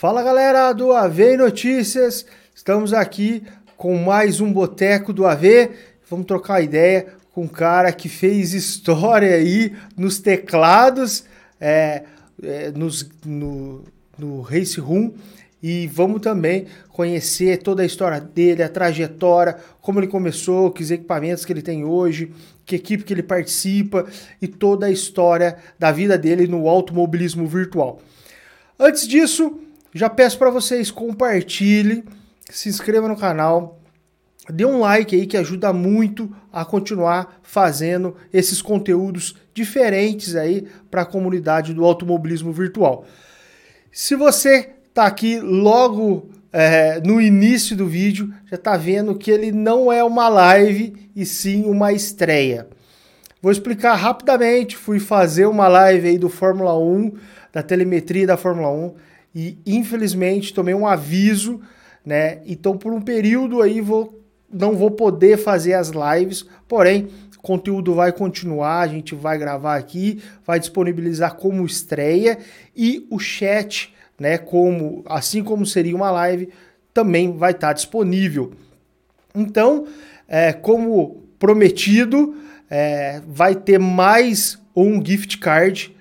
Fala galera do AV Notícias, estamos aqui com mais um Boteco do AV. Vamos trocar ideia com um cara que fez história aí nos teclados, é, é, nos, no, no Race Room. E vamos também conhecer toda a história dele, a trajetória, como ele começou, que equipamentos que ele tem hoje, que equipe que ele participa e toda a história da vida dele no automobilismo virtual. Antes disso, já peço para vocês compartilhem, se inscreva no canal, dê um like aí que ajuda muito a continuar fazendo esses conteúdos diferentes aí para a comunidade do automobilismo virtual. Se você está aqui logo é, no início do vídeo, já está vendo que ele não é uma live e sim uma estreia. Vou explicar rapidamente, fui fazer uma live aí do Fórmula 1, da telemetria da Fórmula 1 e infelizmente tomei um aviso, né? Então por um período aí vou não vou poder fazer as lives, porém o conteúdo vai continuar, a gente vai gravar aqui, vai disponibilizar como estreia e o chat, né, como assim como seria uma live, também vai estar disponível. Então, é, como prometido, é, vai ter mais um gift card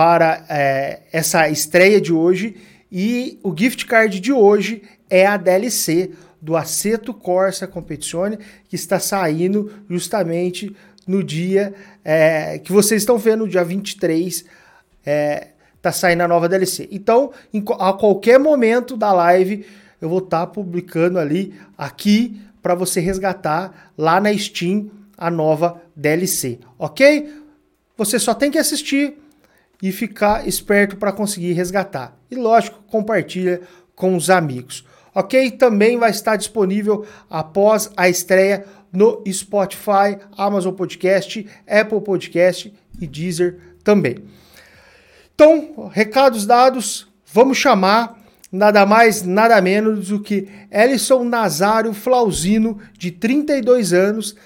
para é, essa estreia de hoje. E o gift card de hoje é a DLC do Aceto Corsa Competizione, que está saindo justamente no dia é, que vocês estão vendo, dia 23, é, tá saindo a nova DLC. Então, em, a qualquer momento da live, eu vou estar tá publicando ali, aqui, para você resgatar lá na Steam a nova DLC, ok? Você só tem que assistir e ficar esperto para conseguir resgatar. E lógico, compartilha com os amigos. Ok? Também vai estar disponível após a estreia no Spotify, Amazon Podcast, Apple Podcast e Deezer também. Então, recados dados, vamos chamar nada mais, nada menos do que Ellison Nazário Flauzino, de 32 anos,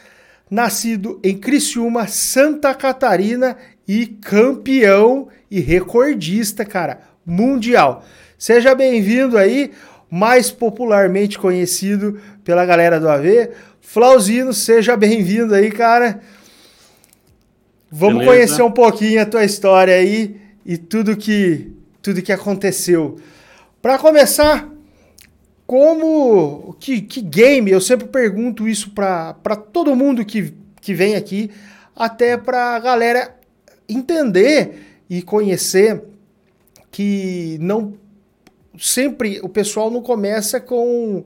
nascido em Criciúma, Santa Catarina e campeão e recordista, cara, mundial. Seja bem-vindo aí, mais popularmente conhecido pela galera do AV. Flauzino, seja bem-vindo aí, cara. Vamos Beleza. conhecer um pouquinho a tua história aí e tudo que tudo que aconteceu. Para começar, como que, que game? Eu sempre pergunto isso para todo mundo que, que vem aqui, até para a galera entender e conhecer que não sempre o pessoal não começa com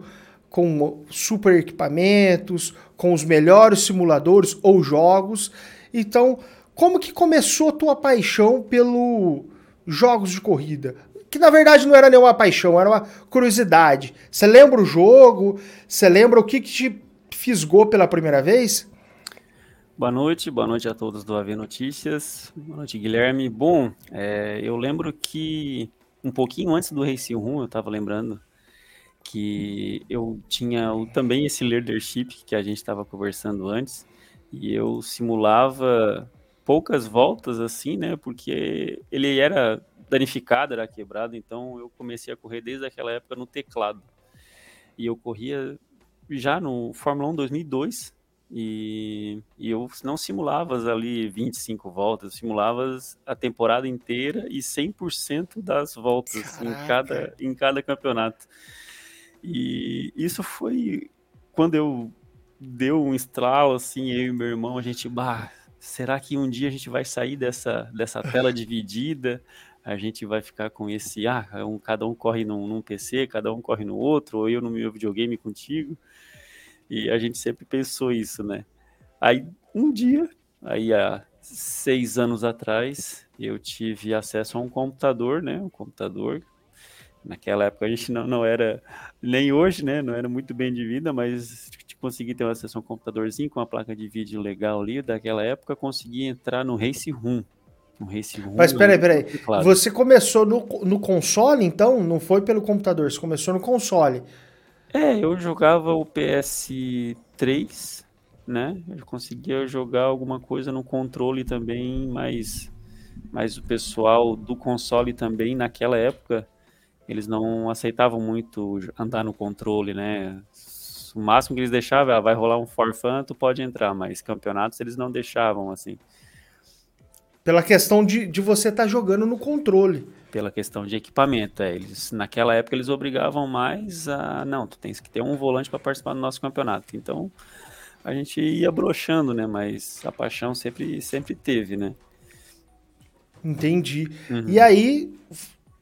com super equipamentos, com os melhores simuladores ou jogos. Então, como que começou a tua paixão pelo jogos de corrida? Que na verdade não era nenhuma paixão, era uma curiosidade. Você lembra o jogo? Você lembra o que, que te fisgou pela primeira vez? Boa noite, boa noite a todos do AV Notícias. Boa noite, Guilherme. Bom, é, eu lembro que um pouquinho antes do Race 1, eu estava lembrando que eu tinha também esse leadership que a gente estava conversando antes, e eu simulava poucas voltas assim, né? Porque ele era danificado, era quebrado, então eu comecei a correr desde aquela época no teclado. E eu corria já no Fórmula 1 2002, e, e, eu não simulava ali 25 voltas, simulava a temporada inteira e 100% das voltas em cada, em cada campeonato. E isso foi quando eu deu um estralo assim, eu e meu irmão, a gente, bah, será que um dia a gente vai sair dessa, dessa tela dividida? A gente vai ficar com esse, ah, um, cada um corre num, num PC, cada um corre no outro, ou eu no meu videogame contigo. E a gente sempre pensou isso, né? Aí um dia, aí há seis anos atrás, eu tive acesso a um computador, né? Um computador. Naquela época a gente não, não era, nem hoje, né? Não era muito bem de vida, mas consegui ter acesso a um computadorzinho com uma placa de vídeo legal ali. Daquela época consegui entrar no Race Room. No Race Room. Mas peraí, peraí. Claro. Você começou no, no console, então? Não foi pelo computador, você começou no console. É, eu jogava o PS3, né? Eu conseguia jogar alguma coisa no controle também, mas, mas o pessoal do console também, naquela época, eles não aceitavam muito andar no controle, né? O máximo que eles deixavam, ah, vai rolar um forfã, tu pode entrar, mas campeonatos eles não deixavam, assim. Pela questão de, de você estar tá jogando no controle. Pela questão de equipamento, é. Eles, naquela época eles obrigavam mais a. Não, tu tens que ter um volante para participar do nosso campeonato. Então a gente ia broxando, né? Mas a paixão sempre, sempre teve, né? Entendi. Uhum. E aí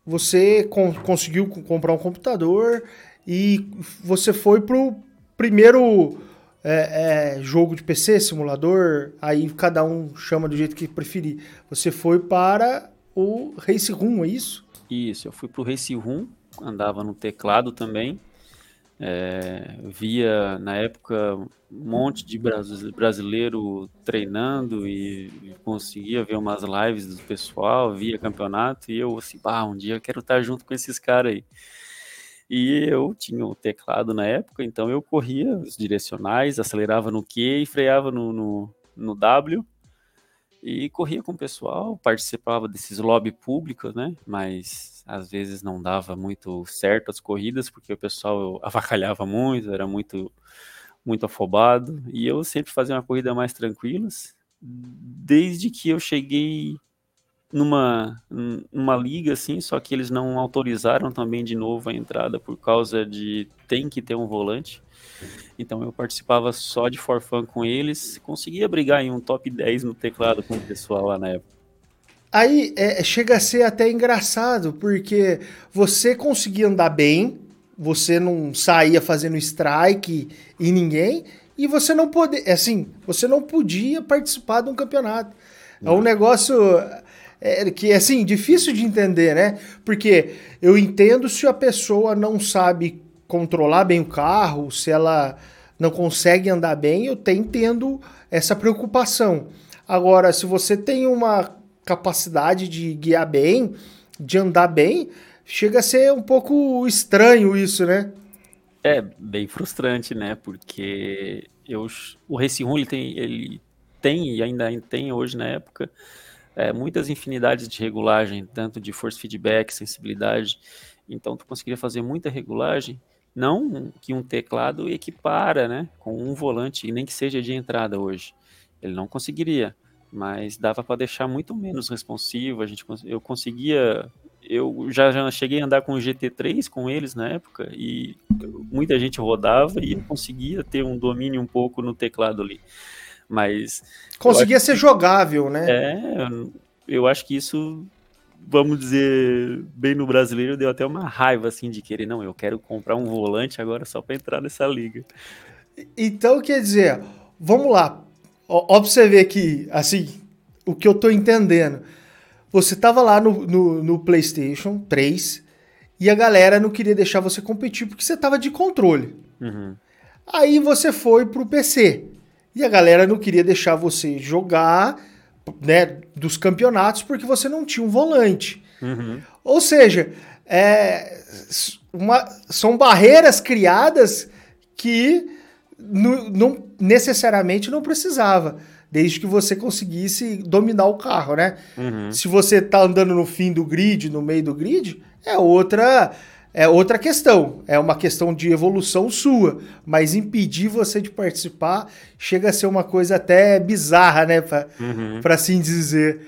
você con conseguiu comprar um computador e você foi pro primeiro é, é, jogo de PC, simulador, aí cada um chama do jeito que preferir. Você foi para o Race Room, é isso? Isso, eu fui pro Race Room, andava no teclado também. É, via na época um monte de brasileiro treinando e, conseguia ver umas lives do pessoal, via campeonato e eu assim, bah, um dia eu quero estar junto com esses caras aí. E eu tinha o teclado na época, então eu corria os direcionais, acelerava no Q e freava no, no, no W e corria com o pessoal, participava desses lobby públicos, né? Mas às vezes não dava muito certo as corridas, porque o pessoal avacalhava muito, era muito muito afobado, e eu sempre fazia uma corrida mais tranquilas, desde que eu cheguei numa, numa liga assim, só que eles não autorizaram também de novo a entrada por causa de tem que ter um volante. Então eu participava só de forfã com eles, conseguia brigar em um top 10 no teclado com o pessoal lá na época. Aí é, chega a ser até engraçado, porque você conseguia andar bem, você não saía fazendo strike e ninguém, e você não podia, assim, você não podia participar de um campeonato. É um negócio é, que é assim, difícil de entender, né? Porque eu entendo se a pessoa não sabe controlar bem o carro, se ela não consegue andar bem, eu até entendo essa preocupação. Agora, se você tem uma capacidade de guiar bem, de andar bem, chega a ser um pouco estranho isso, né? É bem frustrante, né? Porque eu, o Race Room ele tem, ele tem e ainda tem hoje na época é, muitas infinidades de regulagem, tanto de force feedback, sensibilidade. Então tu conseguiria fazer muita regulagem, não que um teclado equipara, né, com um volante, nem que seja de entrada hoje. Ele não conseguiria mas dava para deixar muito menos responsivo. A gente, eu conseguia, eu já, já cheguei a andar com o GT3 com eles na época e muita gente rodava e eu conseguia ter um domínio um pouco no teclado ali. Mas conseguia ser que, jogável, né? É, eu acho que isso vamos dizer, bem no brasileiro, deu até uma raiva assim de querer, não, eu quero comprar um volante agora só para entrar nessa liga. Então, quer dizer, vamos lá, Ó, pra você ver que, assim, o que eu tô entendendo. Você tava lá no, no, no, PlayStation 3 e a galera não queria deixar você competir porque você tava de controle. Uhum. Aí você foi pro PC e a galera não queria deixar você jogar né, dos campeonatos porque você não tinha um volante. Uhum. Ou seja, é, uma, são barreiras criadas que não, necessariamente não precisava, desde que você conseguisse dominar o carro, né? Uhum. Se você tá andando no fim do grid, no meio do grid, é outra é outra questão, é uma questão de evolução sua, mas impedir você de participar chega a ser uma coisa até bizarra, né, para uhum. assim dizer.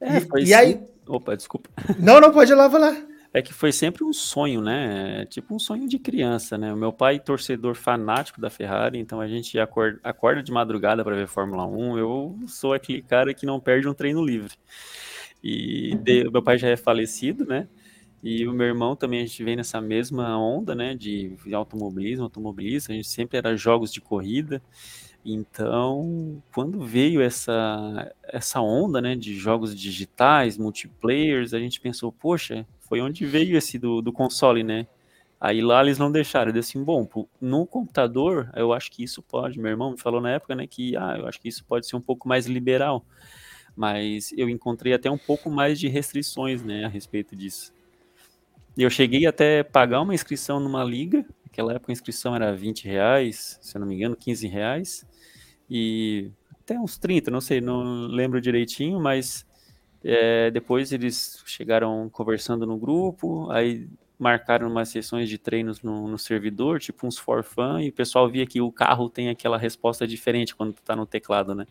É, e, e aí, opa, desculpa. Não, não pode ir lá, vai lá é que foi sempre um sonho, né? É tipo um sonho de criança, né? O meu pai, torcedor fanático da Ferrari, então a gente acorda, acorda de madrugada para ver Fórmula 1. Eu sou aquele cara que não perde um treino livre. E de, meu pai já é falecido, né? E o meu irmão também, a gente vem nessa mesma onda, né? De automobilismo, automobilismo. A gente sempre era jogos de corrida. Então, quando veio essa, essa onda né, de jogos digitais, multiplayers, a gente pensou, poxa, foi onde veio esse do, do console, né? Aí lá eles não deixaram. Eu disse assim, bom, no computador, eu acho que isso pode. Meu irmão me falou na época, né, que ah, eu acho que isso pode ser um pouco mais liberal. Mas eu encontrei até um pouco mais de restrições, né, a respeito disso. Eu cheguei até pagar uma inscrição numa liga. Naquela época a inscrição era 20 reais, se eu não me engano, 15 reais. E até uns 30, não sei, não lembro direitinho, mas é, depois eles chegaram conversando no grupo, aí marcaram umas sessões de treinos no, no, servidor, tipo uns for fun, e o pessoal via que o carro tem aquela resposta diferente quando tu tá no teclado, né?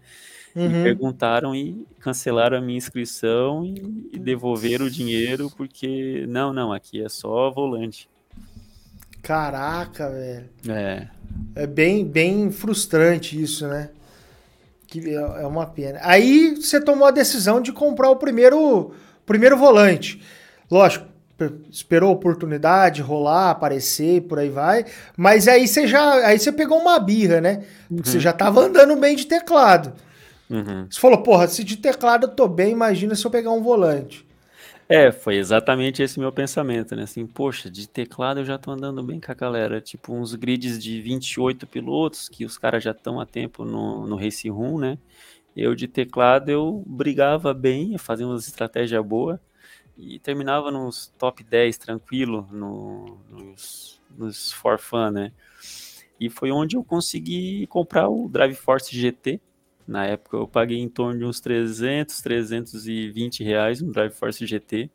Uhum. E perguntaram e cancelaram a minha inscrição e, e devolveram o dinheiro porque, não, não, aqui é só volante. Caraca, velho. É. É bem, bem frustrante isso, né? Que é, é uma pena. Aí você tomou a decisão de comprar o primeiro, primeiro volante. Lógico, esperou a oportunidade rolar, aparecer por aí vai. Mas aí você já, aí você pegou uma birra, né? Uhum. Você já tava andando bem de teclado. Uhum. Você falou, porra, se de teclado eu tô bem, imagina se eu pegar um volante. É, foi exatamente esse meu pensamento, né? Assim, poxa, de teclado eu já tô andando bem com a galera. Tipo, uns grids de 28 pilotos, que os caras já estão há tempo no, no Race Room, né? Eu de teclado eu brigava bem, fazia umas estratégias boas e terminava nos top 10 tranquilo no, nos, nos for fun, né? E foi onde eu consegui comprar o Drive Force GT, na época eu paguei em torno de uns 300, 320 reais no Drive Force GT.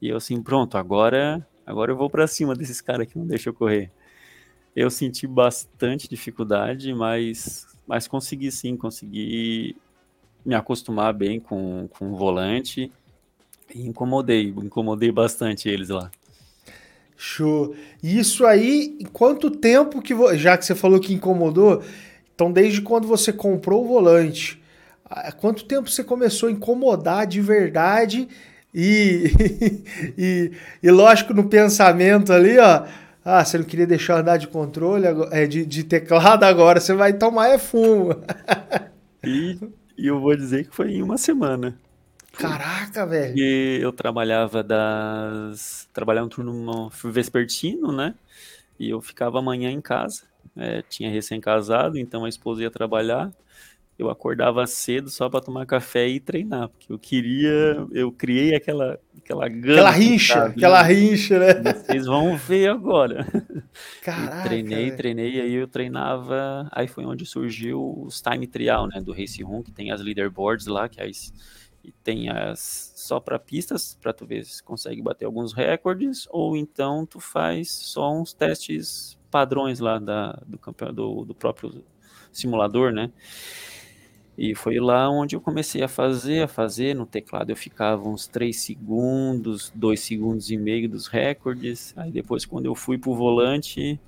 E eu assim, pronto, agora, agora eu vou para cima desses caras que não deixam correr. Eu senti bastante dificuldade, mas, mas consegui sim, consegui me acostumar bem com, com o volante. E incomodei, incomodei bastante eles lá. Show. Isso aí, quanto tempo que, já que você falou que incomodou, então, desde quando você comprou o volante, quanto tempo você começou a incomodar de verdade? E, e, e lógico, no pensamento ali, ó. Ah, você não queria deixar andar de controle, é, de, de teclado agora, você vai tomar é fumo. E, e eu vou dizer que foi em uma semana. Caraca, velho. E eu trabalhava das. Trabalhava um turno vespertino, né? E eu ficava amanhã em casa é, tinha recém-casado, então a esposa ia trabalhar. Eu acordava cedo só para tomar café e treinar, porque eu queria, eu criei aquela aquela gana. Aquela rincha, aquela rincha, né? Vocês vão ver agora. Caraca. E treinei, treinei, aí eu treinava, aí foi onde surgiu os time trial, né, do Race Room, que tem as leaderboards lá, que as e tem as só para pistas, para tu ver se consegue bater alguns recordes, ou então tu faz só uns testes padrões lá da, do, campeão, do, do próprio simulador, né? E foi lá onde eu comecei a fazer, a fazer. No teclado eu ficava uns 3 segundos, 2 segundos e meio dos recordes. Aí depois, quando eu fui pro volante,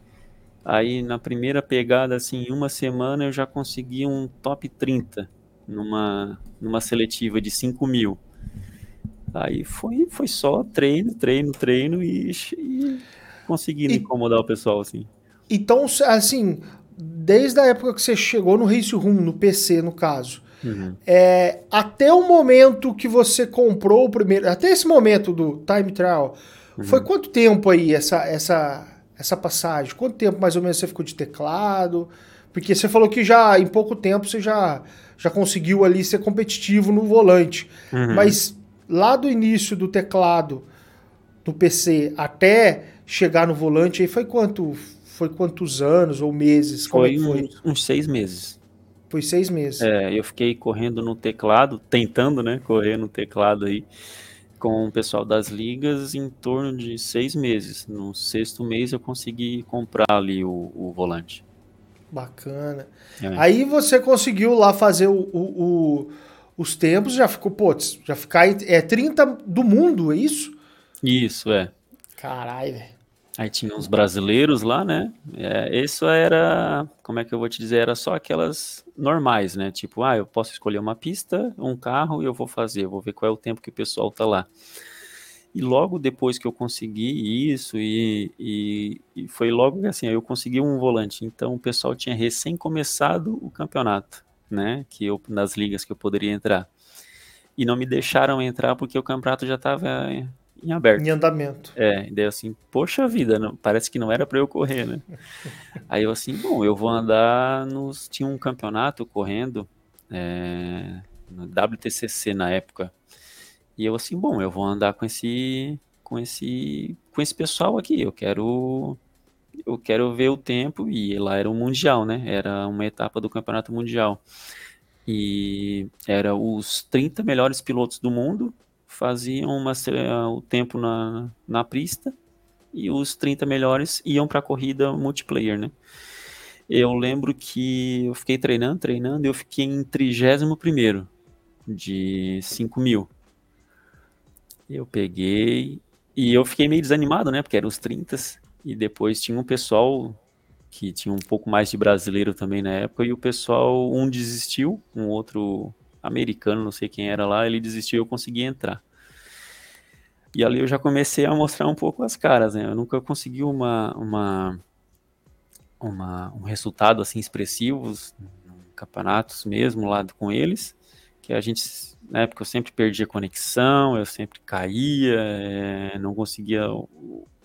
aí na primeira pegada, assim, em uma semana eu já consegui um top 30 numa, numa seletiva de 5 mil. Aí foi, foi só treino, treino, treino e, e conseguindo e, incomodar o pessoal, assim. Então, assim, desde a época que você chegou no Race Room, no PC, no caso, uhum. é, até o momento que você comprou o primeiro, até esse momento do Time Trial, uhum. foi quanto tempo aí essa, essa, essa passagem? Quanto tempo mais ou menos você ficou de teclado? Porque você falou que já em pouco tempo você já, já conseguiu ali ser competitivo no volante. Uhum. Mas lá do início do teclado do PC até chegar no volante aí foi quanto? Foi quantos anos ou meses? Foi, é foi? Uns, uns, seis meses. Foi seis meses. É, eu fiquei correndo no teclado, tentando, né, correr no teclado aí com o pessoal das ligas em torno de seis meses. No sexto mês eu consegui comprar ali o, o volante. Bacana. É. Aí você conseguiu lá fazer o, o, o, os tempos, já ficou, pô, já ficar é 30 do mundo, é isso? Isso, é. Caralho, velho. Aí tinha uns brasileiros lá, né? É, isso era, como é que eu vou te dizer, era só aquelas normais, né? Tipo, ah, eu posso escolher uma pista, um carro e eu vou fazer, eu vou ver qual é o tempo que o pessoal tá lá. E logo depois que eu consegui isso, e, e, e foi logo assim, eu consegui um volante. Então o pessoal tinha recém começado o campeonato, né? Que eu, nas ligas que eu poderia entrar. E não me deixaram entrar porque o campeonato já estava em aberto. Em andamento. É, daí assim, poxa vida, não, parece que não era para eu correr, né? Aí eu assim, bom, eu vou andar nos. Tinha um campeonato correndo é, no WTCC na época. E eu assim, bom, eu vou andar com esse com esse com esse pessoal aqui. Eu quero eu quero ver o tempo e lá era um mundial, né? Era uma etapa do campeonato mundial. E era os 30 melhores pilotos do mundo faziam uma, o tempo na, na pista e os 30 melhores iam para a corrida multiplayer, né? Eu lembro que eu fiquei treinando, treinando, e eu fiquei em 31 de 5 mil. Eu peguei e eu fiquei meio desanimado, né? Porque eram os 30 e depois tinha um pessoal que tinha um pouco mais de brasileiro também na época, e o pessoal, um desistiu, um outro americano, não sei quem era lá, ele desistiu e eu consegui entrar. E ali eu já comecei a mostrar um pouco as caras, né? Eu nunca consegui uma, uma, uma um resultado assim expressivo, campeonatos mesmo lá com eles, que a gente, na época eu sempre perdia conexão, eu sempre caía, é, não conseguia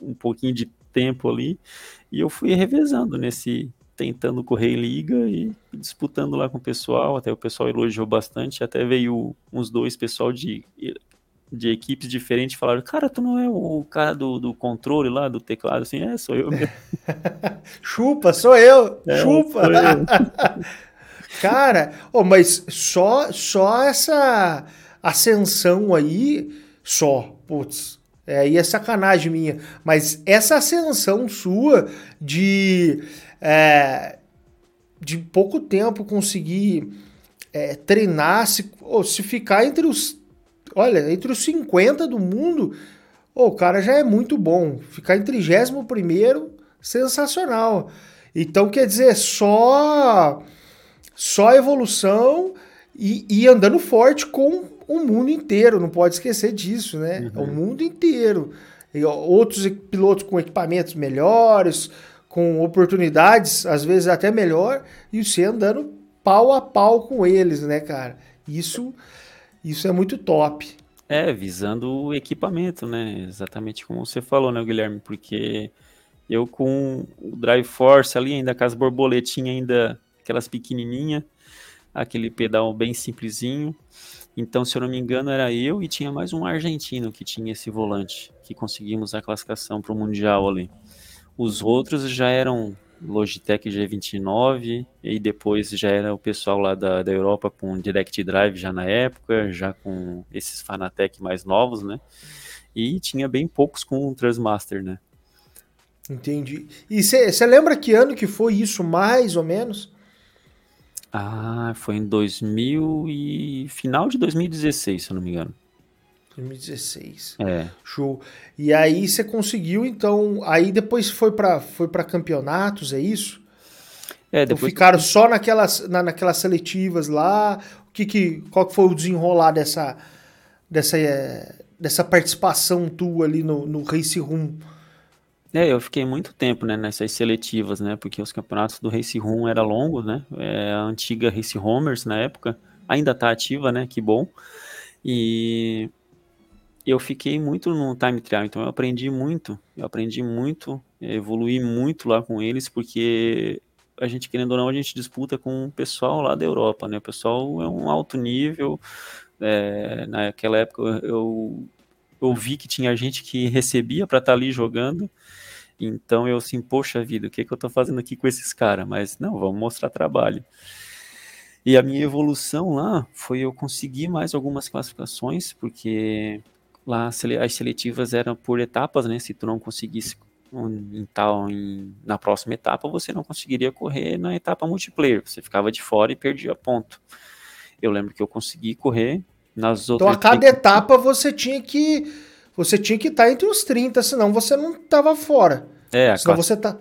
um pouquinho de tempo ali, e eu fui revezando nesse, tentando correr em liga e disputando lá com o pessoal, até o pessoal elogiou bastante, até veio uns dois pessoal de, de equipes diferentes falaram, cara, tu não é o cara do, do controle lá, do teclado, assim, é, sou eu mesmo. chupa, sou eu, é, chupa! Sou eu. cara, oh, mas só, só essa ascensão aí, só, putz, é, aí é sacanagem minha. Mas essa ascensão sua de, é, de pouco tempo conseguir é, treinar, se, ou se ficar entre os. Olha, entre os 50 do mundo, oh, o cara já é muito bom. Ficar em 31 sensacional. Então, quer dizer, só, só evolução e, e andando forte com o mundo inteiro, não pode esquecer disso, né? Uhum. O mundo inteiro. E outros pilotos com equipamentos melhores, com oportunidades, às vezes até melhor, e você andando pau a pau com eles, né, cara? Isso, isso é muito top. É, visando o equipamento, né? Exatamente como você falou, né, Guilherme? Porque eu com o Drive Force ali, ainda com as borboletinhas ainda, aquelas pequenininhas, aquele pedal bem simplesinho, então, se eu não me engano, era eu e tinha mais um argentino que tinha esse volante, que conseguimos a classificação para o Mundial ali. Os outros já eram Logitech G29 e depois já era o pessoal lá da, da Europa com Direct Drive já na época, já com esses Fanatec mais novos, né? E tinha bem poucos com o Transmaster, né? Entendi. E você lembra que ano que foi isso, mais ou menos? Ah, foi em 2000 e final de 2016, se eu não me engano. 2016. É. Show. E aí você conseguiu, então, aí depois foi para foi para campeonatos, é isso? É, então depois então ficaram só naquelas na, naquelas seletivas lá. O que que qual que foi o desenrolar dessa dessa é, dessa participação tua ali no, no Race Room? É, eu fiquei muito tempo, né, nessas seletivas, né, porque os campeonatos do Race Room era longo, né, é, a antiga Race Homers na época, ainda tá ativa, né, que bom, e eu fiquei muito no time trial, então eu aprendi muito, eu aprendi muito, evolui muito lá com eles, porque a gente, querendo ou não, a gente disputa com o pessoal lá da Europa, né, o pessoal é um alto nível, é, naquela época eu eu vi que tinha gente que recebia para estar tá ali jogando. Então eu assim, poxa vida, o que, que eu estou fazendo aqui com esses caras? Mas não, vamos mostrar trabalho. E a minha evolução lá foi eu conseguir mais algumas classificações, porque lá as seletivas eram por etapas, né? Se tu não conseguisse em tal, em, na próxima etapa, você não conseguiria correr na etapa multiplayer. Você ficava de fora e perdia ponto. Eu lembro que eu consegui correr nas outras. Então a cada etapa você tinha que você tinha que estar entre os 30, senão você não estava fora. É, a, class... você tá...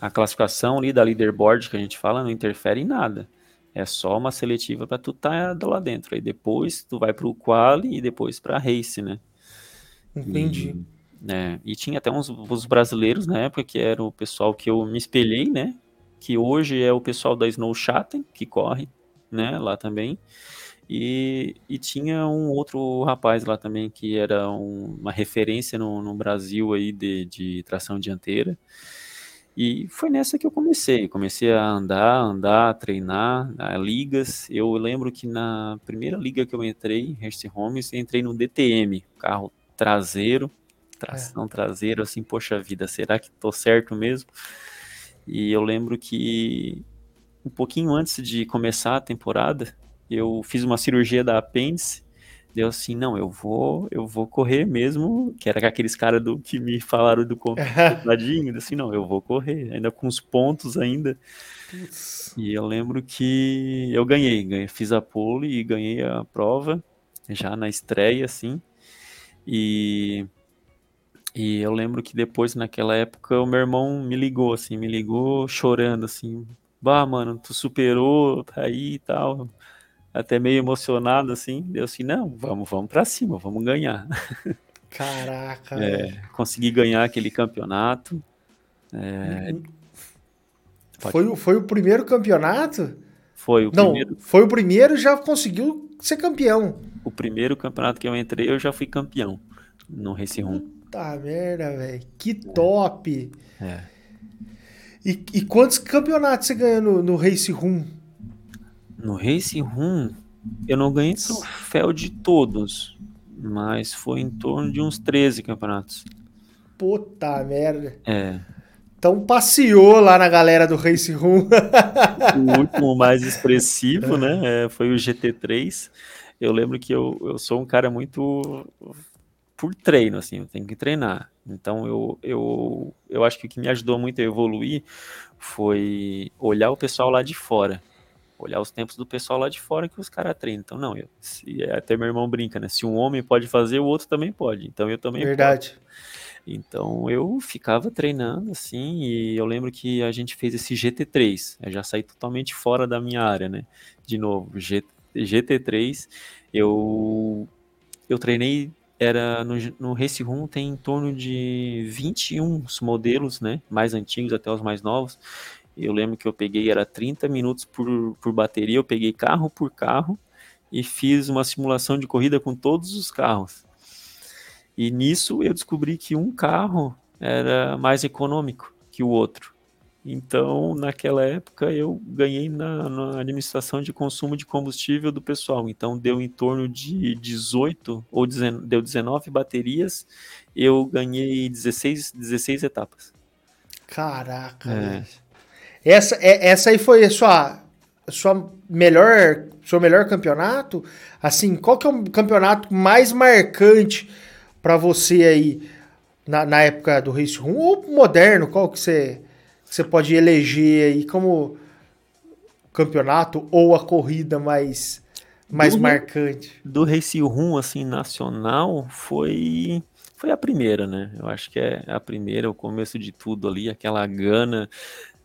a classificação ali da leaderboard que a gente fala não interfere em nada. É só uma seletiva para tu estar tá lá dentro. Aí depois tu vai para o quali e depois para race, né? Entendi. E, né? e tinha até uns, uns brasileiros na época que era o pessoal que eu me espelhei, né? Que hoje é o pessoal da Snow Chatten, que corre, né? Lá também. E, e tinha um outro rapaz lá também que era um, uma referência no, no Brasil aí de, de tração dianteira. E foi nessa que eu comecei. Comecei a andar, andar, treinar, a ligas. Eu lembro que na primeira liga que eu entrei, Hertz Homes, entrei no DTM, carro traseiro, tração é. traseira, assim, poxa vida, será que tô certo mesmo? E eu lembro que um pouquinho antes de começar a temporada, eu fiz uma cirurgia da apêndice Deu assim, não, eu vou, eu vou correr mesmo, que era aqueles caras do que me falaram do computadinho, assim, não, eu vou correr, ainda com os pontos ainda. Putz. E eu lembro que eu ganhei, ganhei, fiz a pole e ganhei a prova já na estreia, assim. E e eu lembro que depois, naquela época, o meu irmão me ligou, assim, me ligou chorando, assim, bah, mano, tu superou, tá aí e tal até meio emocionado assim, deu assim, não, vamos, vamos para cima, vamos ganhar. Caraca. É, consegui ganhar aquele campeonato. É... Foi, foi o primeiro campeonato? Foi o não, primeiro. Foi o primeiro já conseguiu ser campeão. O primeiro campeonato que eu entrei, eu já fui campeão no Race Room. Puta merda, velho. Que top! É. E, e quantos campeonatos você ganhou no, no Race Room? No Racing Room, eu não ganhei troféu de todos, mas foi em torno de uns 13 campeonatos. Puta merda. É. Então passeou lá na galera do Race Room. o último mais expressivo, né? É, foi o GT3. Eu lembro que eu, eu sou um cara muito por treino, assim, eu tenho que treinar. Então eu, eu, eu acho que o que me ajudou muito a evoluir foi olhar o pessoal lá de fora olhar os tempos do pessoal lá de fora que os caras treinam. Então, não, eu, se, até meu irmão brinca, né? Se um homem pode fazer, o outro também pode. Então, eu também Verdade. Posso. Então, eu ficava treinando, assim, e eu lembro que a gente fez esse GT3. Eu já saí totalmente fora da minha área, né? De novo, G, GT3, eu, eu treinei era no, no Race Room tem em torno de 21 modelos, né, mais antigos até os mais novos, eu lembro que eu peguei, era 30 minutos por, por bateria, eu peguei carro por carro e fiz uma simulação de corrida com todos os carros. E nisso eu descobri que um carro era mais econômico que o outro. Então, naquela época, eu ganhei na, na, administração de consumo de combustível do pessoal. Então, deu em torno de 18 ou 19, deu 19 baterias, eu ganhei 16, 16 etapas. Caraca, é. Essa, é, essa aí foi a sua, a sua melhor, seu melhor campeonato? Assim, qual que é o campeonato mais marcante para você aí na, na, época do Race Room ou moderno? Qual que você, que você pode eleger aí como campeonato ou a corrida mais mais do, marcante? Do Race Room assim nacional foi foi a primeira, né? Eu acho que é a primeira, o começo de tudo ali, aquela gana,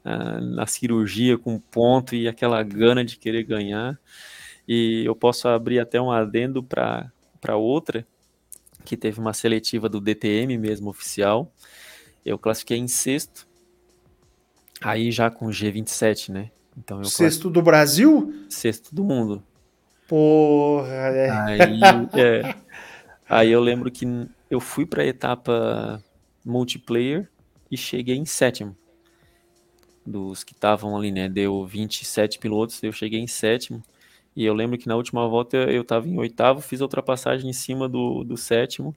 na cirurgia com ponto e aquela gana de querer ganhar. E eu posso abrir até um adendo para outra, que teve uma seletiva do DTM mesmo oficial. Eu classifiquei em sexto, aí já com G27, né? Então eu sexto do Brasil? Sexto do mundo. Porra, é. Aí, é, aí eu lembro que eu fui para a etapa multiplayer e cheguei em sétimo dos que estavam ali, né? Deu 27 pilotos, eu cheguei em sétimo. E eu lembro que na última volta eu estava em oitavo, fiz a ultrapassagem em cima do, do sétimo.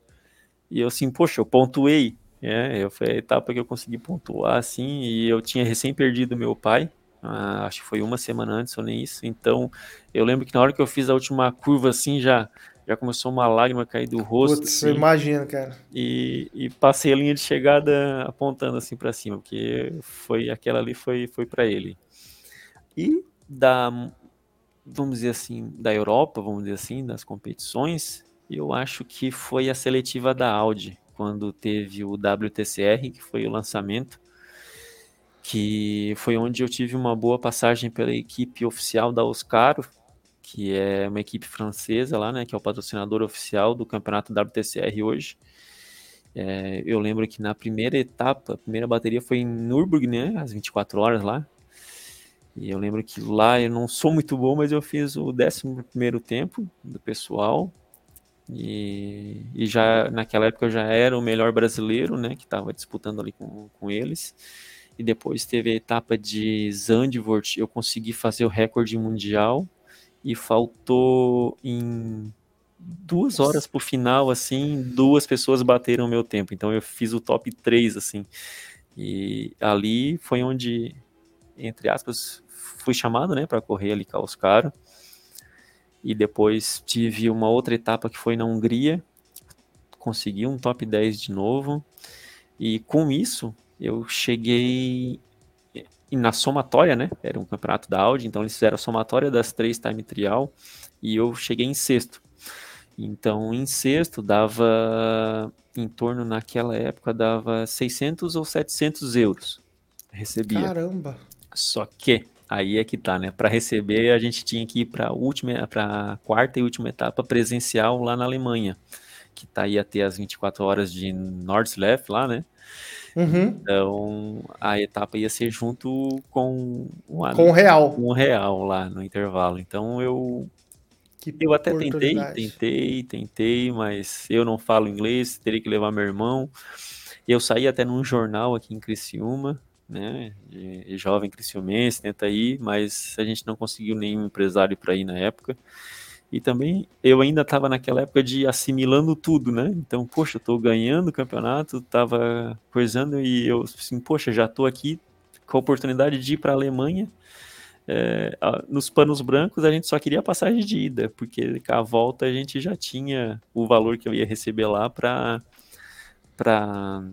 E eu assim, poxa, eu pontuei. É, eu, foi a etapa que eu consegui pontuar, assim, e eu tinha recém perdido meu pai, ah, acho que foi uma semana antes ou nem isso. Então, eu lembro que na hora que eu fiz a última curva, assim, já já começou uma lágrima a cair do rosto. Putz, assim, eu imagino, cara. E, e, passei a linha de chegada apontando assim para cima, porque foi aquela ali foi, foi para ele. E da, vamos dizer assim, da Europa, vamos dizer assim, das competições, eu acho que foi a seletiva da Audi, quando teve o WTCR, que foi o lançamento, que foi onde eu tive uma boa passagem pela equipe oficial da Oscaro, que é uma equipe francesa lá, né, que é o patrocinador oficial do campeonato WTCR hoje. É, eu lembro que na primeira etapa, a primeira bateria foi em Nürburgring, né, às 24 horas lá. E eu lembro que lá eu não sou muito bom, mas eu fiz o 11 primeiro tempo do pessoal. E, e, já naquela época eu já era o melhor brasileiro, né, que estava disputando ali com, com eles. E depois teve a etapa de Zandvoort, eu consegui fazer o recorde mundial e faltou em duas horas pro final, assim, duas pessoas bateram o meu tempo. Então eu fiz o top 3, assim. E ali foi onde, entre aspas, fui chamado, né, para correr ali com os caras. e depois tive uma outra etapa que foi na Hungria, consegui um top 10 de novo, e com isso eu cheguei na somatória, né? Era um campeonato da Audi, então eles fizeram a somatória das três time trial e eu cheguei em sexto. Então, em sexto dava em torno naquela época dava 600 ou 700 euros. Recebia. Caramba. Só que Aí é que tá, né? Para receber, a gente tinha que ir para a última, para quarta e última etapa presencial lá na Alemanha, que tá aí até as 24 horas de Nordschleife lá, né? Uhum. Então a etapa ia ser junto com uma, com o real, com o real lá no intervalo. Então eu que eu até tentei, tentei, tentei, mas eu não falo inglês, teria que levar meu irmão. Eu saí até num jornal aqui em Criciúma, né, jovem cristiumense, tenta ir, mas a gente não conseguiu nenhum empresário para ir na época. E também eu ainda estava naquela época de assimilando tudo, né? Então, poxa, eu tô ganhando o campeonato, tava coisando e eu assim, poxa, já tô aqui com a oportunidade de ir para a Alemanha. É, nos panos brancos a gente só queria a passagem de ida, porque com a volta a gente já tinha o valor que eu ia receber lá para para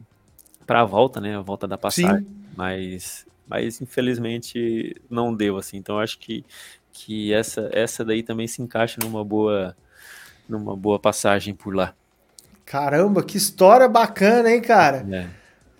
para a volta, né? A volta da passagem. Sim. Mas, mas infelizmente não deu assim. Então acho que, que essa, essa daí também se encaixa numa boa, numa boa passagem por lá. Caramba, que história bacana, hein, cara?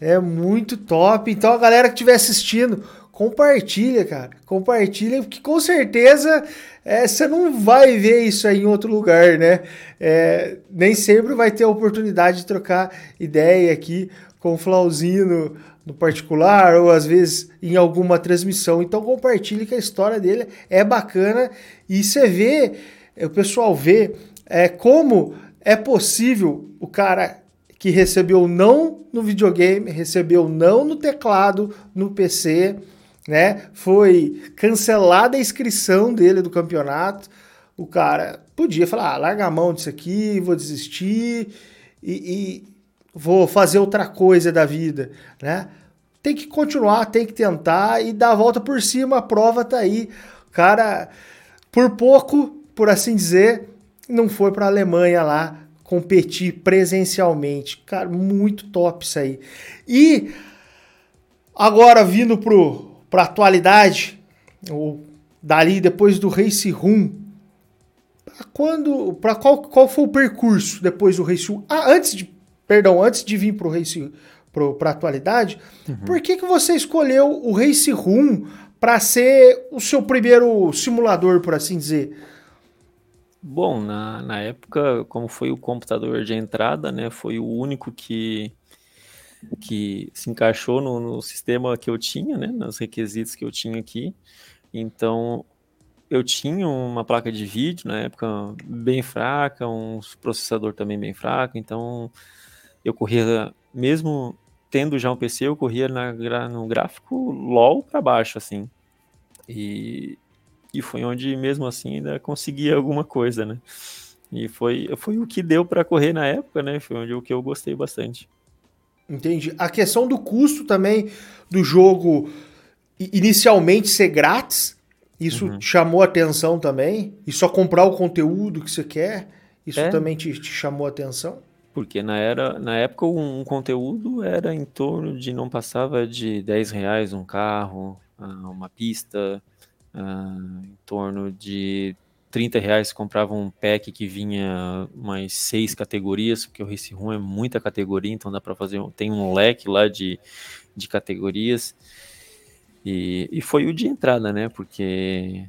É. é muito top. Então a galera que estiver assistindo, compartilha, cara. Compartilha, porque com certeza é, você não vai ver isso aí em outro lugar, né? É, nem sempre vai ter a oportunidade de trocar ideia aqui com o Flauzino no particular ou às vezes em alguma transmissão. Então compartilhe que a história dele é bacana e você vê, o pessoal vê é, como é possível o cara que recebeu não no videogame, recebeu não no teclado, no PC, né? Foi cancelada a inscrição dele do campeonato. O cara podia falar, ah, larga a mão disso aqui, vou desistir e, e vou fazer outra coisa da vida, né? Tem que continuar, tem que tentar e dar a volta por cima, a prova tá aí. Cara, por pouco, por assim dizer, não foi para a Alemanha lá competir presencialmente. Cara, muito top isso aí. E agora vindo pro para atualidade, ou dali depois do Race Room, quando, para qual, qual foi o percurso depois do Race Room? Ah, antes de perdão, antes de vir para o Race para a atualidade, uhum. por que, que você escolheu o Race Room para ser o seu primeiro simulador, por assim dizer? Bom, na, na época, como foi o computador de entrada, né, foi o único que, que se encaixou no, no sistema que eu tinha, né, nos requisitos que eu tinha aqui. Então, eu tinha uma placa de vídeo na época bem fraca, um processador também bem fraco, então eu corria, mesmo tendo já um PC, eu corria na, no gráfico LOL para baixo, assim. E, e foi onde, mesmo assim, ainda conseguia alguma coisa, né? E foi, foi o que deu para correr na época, né? Foi onde o que eu gostei bastante. Entendi. A questão do custo também do jogo inicialmente ser grátis, isso uhum. chamou atenção também? E só comprar o conteúdo que você quer, isso é. também te, te chamou atenção? Porque na, era, na época um conteúdo era em torno de, não passava de 10 reais um carro, ah, uma pista, ah, em torno de 30 reais comprava um pack que vinha umas seis categorias, porque o Race Room é muita categoria, então dá para fazer, tem um leque lá de, de categorias. E, e foi o de entrada, né? Porque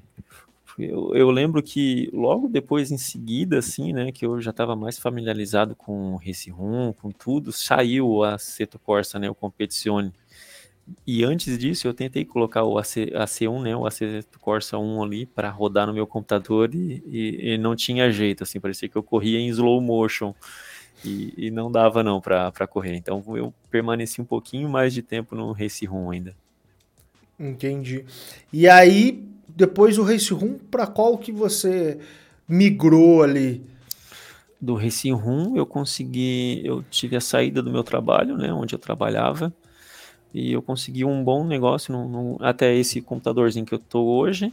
eu, eu, lembro que logo depois, em seguida, assim, né, que eu já estava mais familiarizado com Race Room, com tudo, saiu a Seto Corsa, né, o Competizione. E antes disso, eu tentei colocar o AC, AC1, né, o Aceto Corsa 1 ali para rodar no meu computador e, e, e, não tinha jeito, assim, parecia que eu corria em slow motion e, e não dava não para correr. Então eu permaneci um pouquinho mais de tempo no Race Room ainda. Entendi. E aí, depois do Race Room, para qual que você migrou ali? Do Race Room, eu consegui, eu tive a saída do meu trabalho, né, onde eu trabalhava, e eu consegui um bom negócio no, no, até esse computadorzinho que eu tô hoje.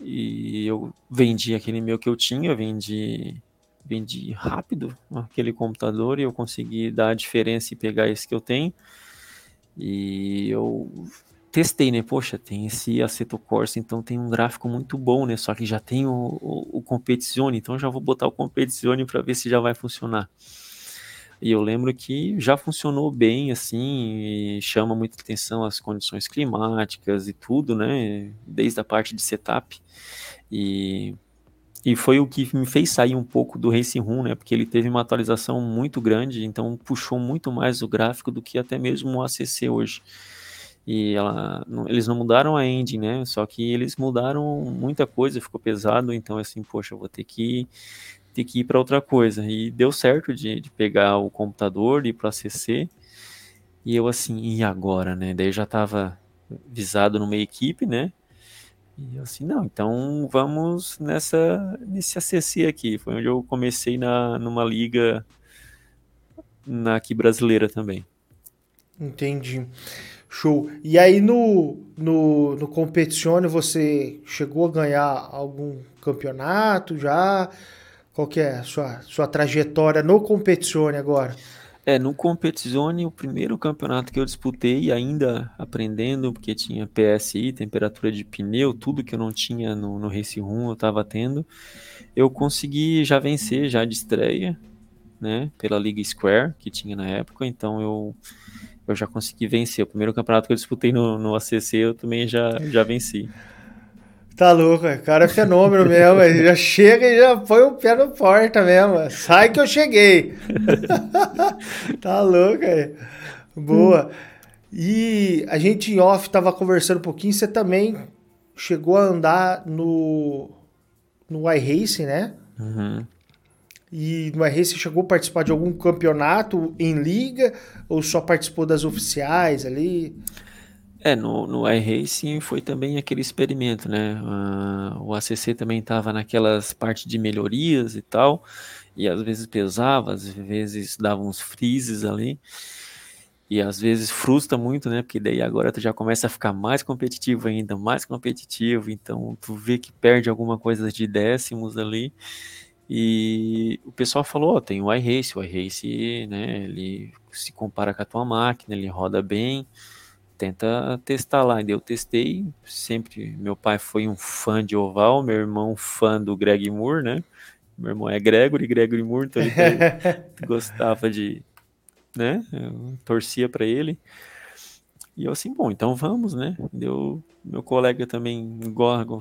e eu vendi aquele meu que eu tinha, vendi vendi rápido aquele computador e eu consegui dar a diferença e pegar esse que eu tenho. E eu testei, né? Poxa, tem esse Aceto Corsa, então tem um gráfico muito bom, né? Só que já tem o, o, o Competizione, então já vou botar o Competizione para ver se já vai funcionar. E eu lembro que já funcionou bem, assim, chama muita atenção as condições climáticas e tudo, né? Desde a parte de setup. E, e foi o que me fez sair um pouco do Racing Room, né? Porque ele teve uma atualização muito grande, então puxou muito mais o gráfico do que até mesmo o ACC hoje. E ela, não, eles não mudaram a engine, né? Só que eles mudaram muita coisa, ficou pesado, então assim, poxa, eu vou ter que ter que ir para outra coisa. E deu certo de, de pegar o computador, ir para CC. E eu assim, e agora, né? Daí já estava visado numa equipe, né? E eu assim, não, então vamos nessa nesse ACC aqui. Foi onde eu comecei na, numa liga na aqui brasileira também. Entendi. Show. E aí no, no, no Competizione você chegou a ganhar algum campeonato já? Qual que é a sua, sua trajetória no Competizione agora? É, no Competizione, o primeiro campeonato que eu disputei, ainda aprendendo, porque tinha PSI, temperatura de pneu, tudo que eu não tinha no, no Race Room eu estava tendo, eu consegui já vencer, já de estreia, né, pela Liga Square, que tinha na época, então eu, eu já consegui vencer. O primeiro campeonato que eu disputei no, no ACC eu também já, já venci. Tá louco, o cara é fenômeno mesmo. Ele já chega e já põe o pé na porta mesmo. Sai que eu cheguei. tá louco, aí. Boa. E a gente em off tava conversando um pouquinho. Você também chegou a andar no, no iRacing, né? Uhum. E no iRacing chegou a participar de algum campeonato em liga ou só participou das oficiais ali? É, no, no iRacing foi também aquele experimento, né? Uh, o ACC também estava naquelas partes de melhorias e tal, e às vezes pesava, às vezes dava uns freezes ali, e às vezes frustra muito, né? Porque daí agora tu já começa a ficar mais competitivo ainda, mais competitivo, então tu vê que perde alguma coisa de décimos ali, e o pessoal falou, oh, tem o iRace, o iRace, né, ele se compara com a tua máquina, ele roda bem, tenta testar lá. E eu testei, sempre. Meu pai foi um fã de oval, meu irmão fã do Greg Moore, né? Meu irmão é Gregory, Gregory Moore, então ele gostava de, né? Torcia para ele. E eu assim, bom, então vamos, né? Deu, meu colega também,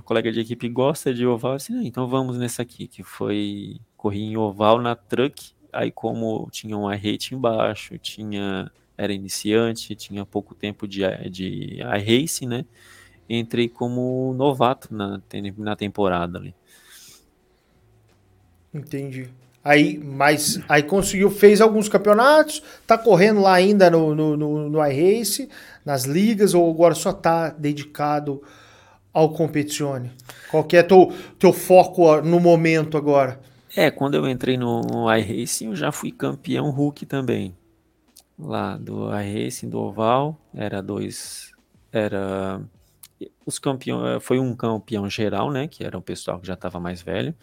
colega de equipe gosta de oval, assim, ah, então vamos nessa aqui, que foi corri em oval na truck, aí como tinha um rate embaixo, tinha era iniciante, tinha pouco tempo de, de iRacing, né? Entrei como novato na, na temporada ali. Entendi. Aí, mas aí conseguiu, fez alguns campeonatos, tá correndo lá ainda no, no, no, no iRace, nas ligas, ou agora só tá dedicado ao Competizione? Qual que é teu, teu foco no momento agora? É, quando eu entrei no iRacing, eu já fui campeão Hulk também lá do iRacing, do Oval, era dois, era os campeões, foi um campeão geral, né, que era o pessoal que já estava mais velho,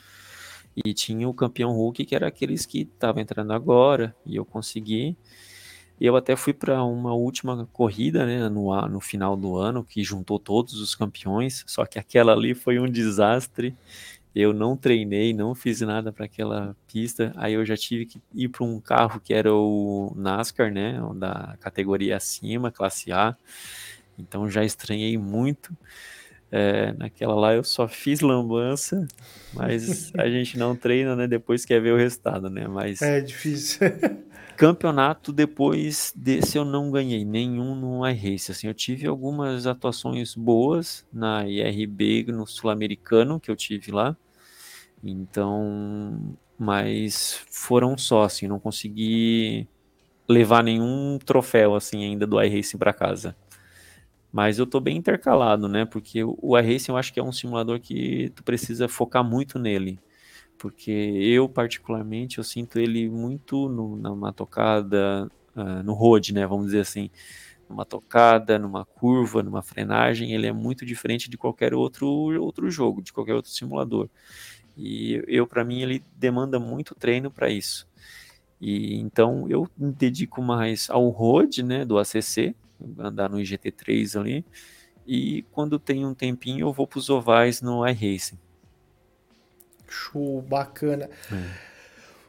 e tinha o campeão Hulk, que era aqueles que estavam entrando agora, e eu consegui, eu até fui para uma última corrida, né, no, no final do ano, que juntou todos os campeões, só que aquela ali foi um desastre, eu não treinei, não fiz nada para aquela pista. Aí eu já tive que ir para um carro que era o NASCAR, né, da categoria acima, classe A. Então já estranhei muito. É, naquela lá eu só fiz lambança, mas a gente não treina, né? Depois quer ver o resultado, né? Mas é difícil. campeonato depois desse eu não ganhei nenhum no iRace. Assim, eu tive algumas atuações boas na IRB no Sul-Americano que eu tive lá, então, mas foram só, assim, não consegui levar nenhum troféu, assim, ainda do iRacing para casa. Mas eu tô bem intercalado, né? Porque o iRacing eu acho que é um simulador que tu precisa focar muito nele. Porque eu, particularmente, eu sinto ele muito no, numa tocada, uh, no road, né? Vamos dizer assim. numa tocada, numa curva, numa frenagem, ele é muito diferente de qualquer outro, outro jogo, de qualquer outro simulador. E eu, para mim, ele demanda muito treino para isso. E então eu me dedico mais ao road, né, do ACC, andar no IGT3 ali. E quando tem um tempinho, eu vou para os ovais no iRacing. Show, bacana. É.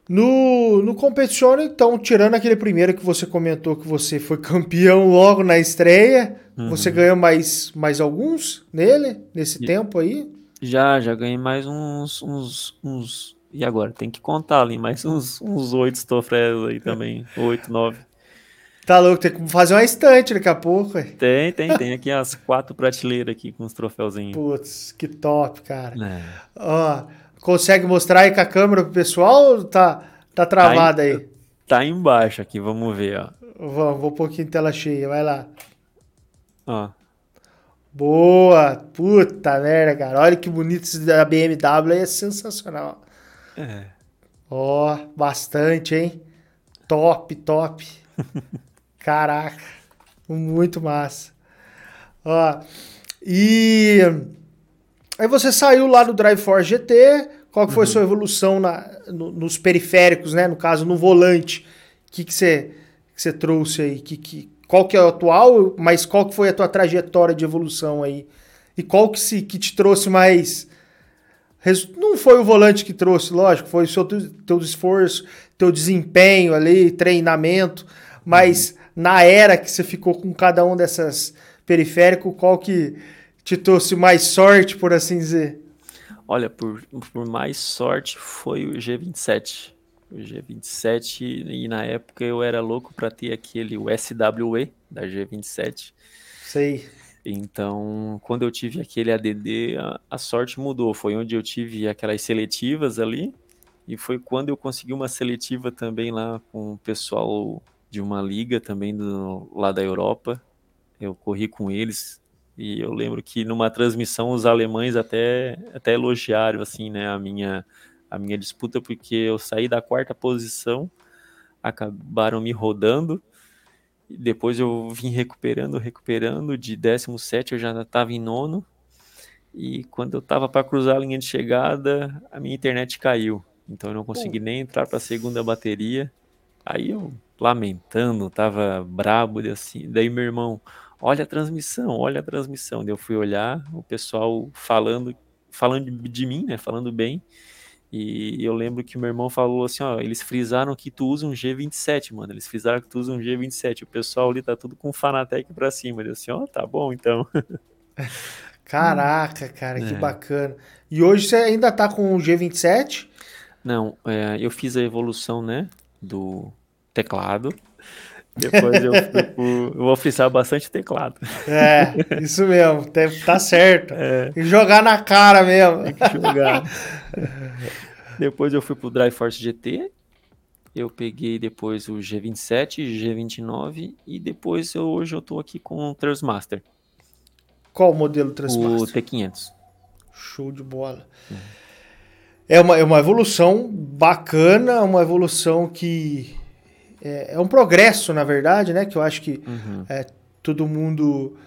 No, no competition, então, tirando aquele primeiro que você comentou que você foi campeão logo na estreia, uhum. você ganhou mais, mais alguns nele, nesse e, tempo aí? Já, já ganhei mais uns, uns, uns. E agora? Tem que contar ali, mais uns, uns oito troféus aí também. oito, nove. Tá louco, tem que fazer uma estante daqui a pouco. Tem, tem, tem aqui as quatro prateleiras aqui com os troféuzinhos. Putz, que top, cara. É. Ó, consegue mostrar aí com a câmera pro pessoal ou tá, tá travada tá aí? Tá embaixo aqui, vamos ver, ó. Vamos, vou um pouquinho em tela cheia, vai lá. Ó. Boa! Puta merda, cara. Olha que bonito esse da BMW aí, é sensacional. É. Ó, bastante, hein? Top, top. Caraca, muito massa. Ó, e aí você saiu lá do Drive Force GT, qual que foi uhum. a sua evolução na, no, nos periféricos, né? No caso, no volante. O que, que, você, que você trouxe aí? Que, que, qual que é o atual, mas qual que foi a tua trajetória de evolução aí? E qual que, se, que te trouxe mais... Não foi o volante que trouxe, lógico, foi o seu teu esforço, teu desempenho ali, treinamento, mas uhum na era que você ficou com cada um dessas periféricos, qual que te trouxe mais sorte, por assim dizer? Olha, por, por mais sorte foi o G27. O G27, e na época eu era louco para ter aquele o SWE da G27. Sei. Então, quando eu tive aquele ADD, a, a, sorte mudou. Foi onde eu tive aquelas seletivas ali. E foi quando eu consegui uma seletiva também lá com o pessoal de uma liga também do, lá da Europa. Eu corri com eles e eu lembro que numa transmissão os alemães até, até elogiaram assim, né, a minha a minha disputa porque eu saí da quarta posição, acabaram me rodando. E depois eu vim recuperando, recuperando. De 17 eu já estava em nono. E quando eu estava para cruzar a linha de chegada, a minha internet caiu. Então eu não consegui nem entrar para a segunda bateria. Aí eu lamentando, tava brabo, assim. Daí meu irmão, olha a transmissão, olha a transmissão. Daí eu fui olhar, o pessoal falando, falando de, mim, né? Falando bem. E eu lembro que meu irmão falou assim, ó, eles frisaram que tu usa um G27, mano. Eles frisaram que tu usa um G27. O pessoal ali tá tudo com Fanatec pra cima. Eu assim, ó, tá bom então. Caraca, cara, que é. bacana. E hoje você ainda tá com o G27? Não, é, eu fiz a evolução, né, do teclado. Depois eu, eu, vou frisar bastante teclado. É, isso mesmo, tá certo. É. E jogar na cara mesmo. Tem que jogar. depois eu fui pro Drive Force GT. Eu peguei depois o G27, G29 e depois eu, hoje eu tô aqui com o Transmaster. Qual o modelo Transmaster? O T500. Show de bola. Uhum. É uma, é uma evolução bacana, uma evolução que é, é, um progresso, na verdade, né? Que eu acho que uhum. é, todo mundo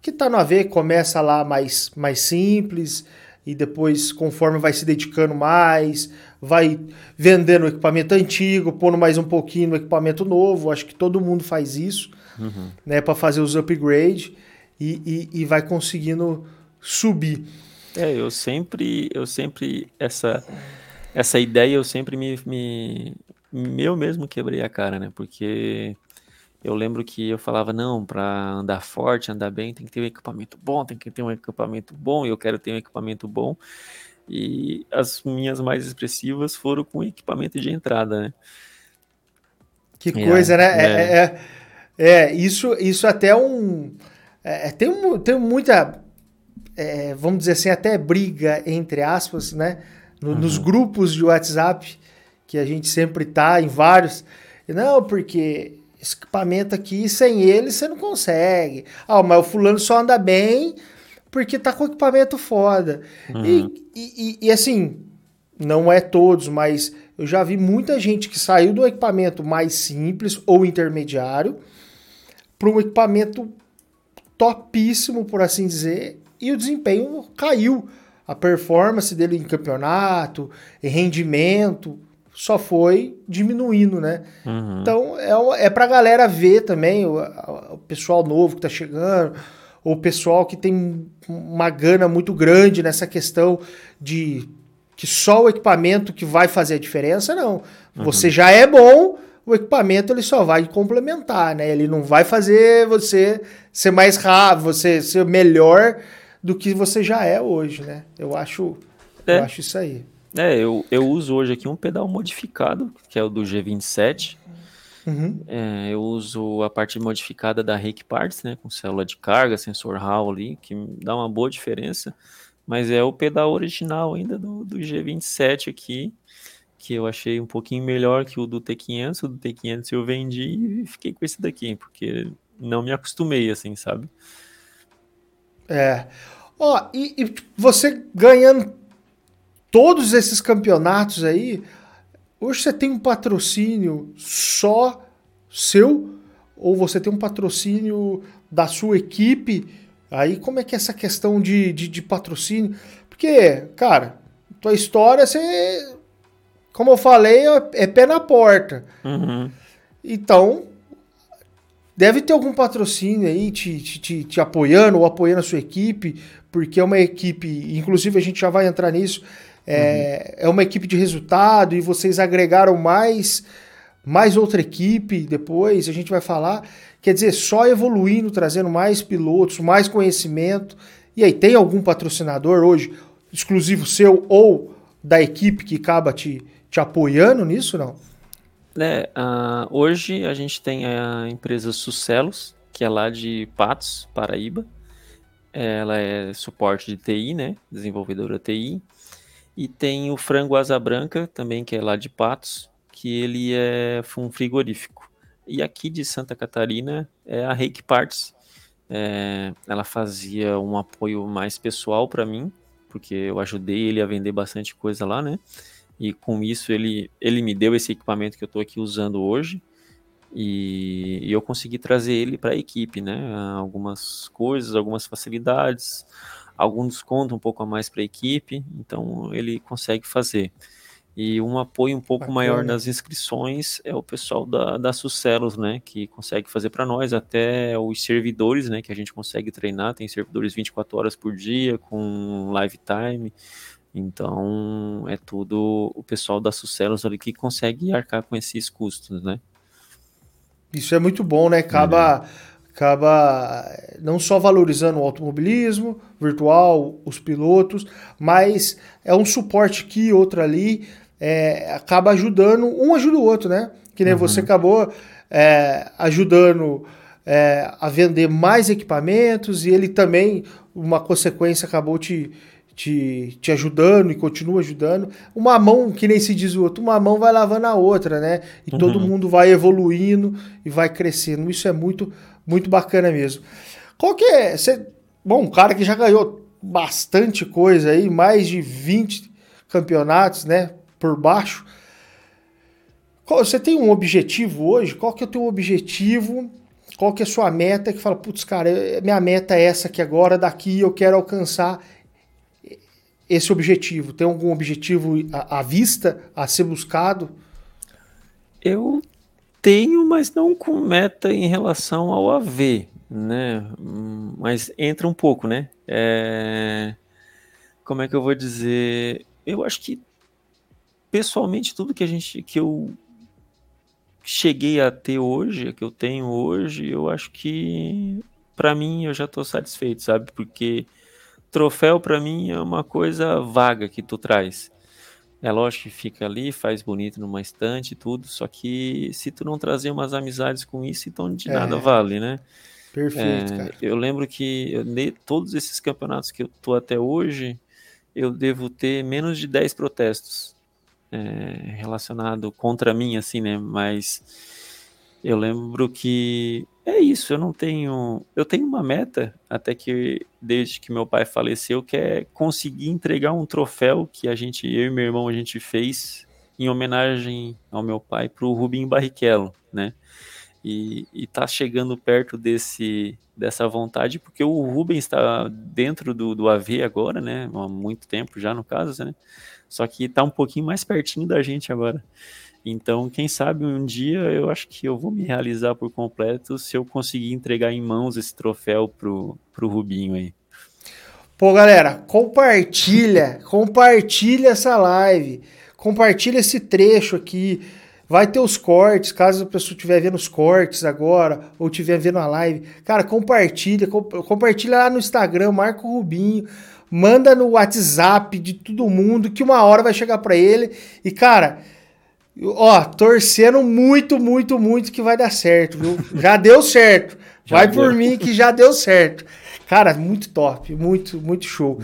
que está no AV começa lá mais, mais simples e depois, conforme vai se dedicando mais, vai vendendo o equipamento antigo, pondo mais um pouquinho no equipamento novo. Acho que todo mundo faz isso, uhum. né? Para fazer os upgrades e, e, e vai conseguindo subir. É, eu sempre, eu sempre essa essa ideia eu sempre me, me, eu mesmo quebrei a cara, né? Porque eu lembro que eu falava, não, para andar forte, andar bem, tem que ter um equipamento bom, tem que ter um equipamento bom, e eu quero ter um equipamento bom. E as minhas mais expressivas foram com equipamento de entrada, né? Que coisa, é, né? É, é, é, é, isso, isso até é um. É, tem, um, tem muita. vamos dizer assim, até briga, entre aspas, né? No, uhum. Nos grupos de WhatsApp que a gente sempre tá em vários. Não, porque esse equipamento aqui, sem ele, você não consegue. Ah, mas o fulano só anda bem porque tá com equipamento foda. Uhum. E, e, e, assim, não é todos, mas eu já vi muita gente que saiu do equipamento mais simples ou intermediário para um equipamento topíssimo, por assim dizer, e o desempenho caiu. A performance dele em campeonato, em rendimento, só foi diminuindo, né? Uhum. Então é, é pra galera ver também, o, o pessoal novo que tá chegando, o pessoal que tem uma gana muito grande nessa questão de que só o equipamento que vai fazer a diferença, não. Uhum. Você já é bom, o equipamento ele só vai complementar, né? Ele não vai fazer você ser mais rápido, você ser melhor do que você já é hoje, né? Eu acho, é. eu acho isso aí. É, eu, eu uso hoje aqui um pedal modificado, que é o do G27. Uhum. É, eu uso a parte modificada da Rake Parts, né? Com célula de carga, sensor Hall ali, que dá uma boa diferença. Mas é o pedal original ainda do, do G27 aqui que eu achei um pouquinho melhor que o do T500. O do T500 eu vendi e fiquei com esse daqui, porque não me acostumei, assim, sabe? É. Ó, e, e você ganhando todos esses campeonatos aí, hoje você tem um patrocínio só seu ou você tem um patrocínio da sua equipe? Aí como é que é essa questão de, de, de patrocínio? Porque, cara, tua história você como eu falei, é pé na porta. Uhum. Então, deve ter algum patrocínio aí te, te, te, apoiando ou apoiando a sua equipe, porque é uma equipe, inclusive a gente já vai entrar nisso, é, uhum. é uma equipe de resultado e vocês agregaram mais, mais outra equipe depois, a gente vai falar. Quer dizer, só evoluindo, trazendo mais pilotos, mais conhecimento. E aí, tem algum patrocinador hoje, exclusivo seu ou da equipe que acaba te, te apoiando nisso, não? É, uh, hoje a gente tem a empresa Sucelos, que é lá de Patos, Paraíba. Ela é suporte de TI, né? Desenvolvedora TI. E tem o Frango Asa Branca, também, que é lá de Patos, que ele é um frigorífico. E aqui de Santa Catarina é a Reiki Parts. É, ela fazia um apoio mais pessoal para mim, porque eu ajudei ele a vender bastante coisa lá, né? e com isso ele, ele me deu esse equipamento que eu estou aqui usando hoje e, e eu consegui trazer ele para a equipe, né? Algumas coisas, algumas facilidades, algum desconto um pouco a mais para a equipe, então ele consegue fazer. E um apoio um pouco Bacana. maior nas inscrições é o pessoal da, da Sucelos, né? Que consegue fazer para nós, até os servidores, né? Que a gente consegue treinar, tem servidores 24 horas por dia, com live time. Então, é tudo o pessoal da Sucelos ali que consegue arcar com esses custos, né? Isso é muito bom, né? Acaba, é. Acaba não só valorizando o automobilismo virtual, os pilotos, mas é um suporte aqui, outro ali, é, acaba ajudando, um ajuda o outro, né? Que nem uhum. você acabou é, ajudando é, a vender mais equipamentos e ele também, uma consequência, acabou te te, te ajudando e continua ajudando. Uma mão, que nem se diz o outro, uma mão vai lavando a outra, né? E uhum. todo mundo vai evoluindo e vai crescendo. Isso é muito, muito bacana mesmo. Qual que é? Você, bom, um cara que já ganhou bastante coisa aí, mais de 20 campeonatos, né? Por baixo. Você tem um objetivo hoje? Qual que é o teu objetivo? Qual que é a sua meta? Que fala, putz, cara, minha meta é essa aqui agora, daqui eu quero alcançar esse objetivo? Tem algum objetivo à, à vista a ser buscado? Eu tenho, mas não com meta em relação ao AV, né? Mas entra um pouco, né? É... Como é que eu vou dizer? Eu acho que pessoalmente tudo que a gente que eu cheguei a ter hoje, que eu tenho hoje, eu acho que para mim eu já estou satisfeito, sabe? Porque troféu para mim é uma coisa vaga que tu traz. É lógico que fica ali, faz bonito numa estante e tudo, só que se tu não trazer umas amizades com isso, então de é. nada vale, né? Perfeito, é, cara. Eu lembro que eu, todos esses campeonatos que eu tô até hoje, eu devo ter menos de 10 protestos é, relacionado contra mim, assim, né? Mas eu lembro que é isso, eu não tenho. Eu tenho uma meta, até que desde que meu pai faleceu, que é conseguir entregar um troféu que a gente, eu e meu irmão, a gente fez em homenagem ao meu pai para o Rubinho Barrichello, né? e, está chegando perto desse dessa vontade, porque o Rubens está dentro do, do AV agora, né? Há muito tempo já, no caso, né? Só que está um pouquinho mais pertinho da gente agora. Então, quem sabe um dia eu acho que eu vou me realizar por completo se eu conseguir entregar em mãos esse troféu pro, pro Rubinho aí. Pô, galera, compartilha, compartilha essa live, compartilha esse trecho aqui. Vai ter os cortes, caso a pessoa estiver vendo os cortes agora, ou estiver vendo a live. Cara, compartilha, compartilha lá no Instagram, Marco Rubinho, manda no WhatsApp de todo mundo, que uma hora vai chegar para ele. E, cara, ó, torcendo muito, muito, muito que vai dar certo, viu? Já deu certo. Já vai deu. por mim que já deu certo. Cara, muito top, muito, muito show.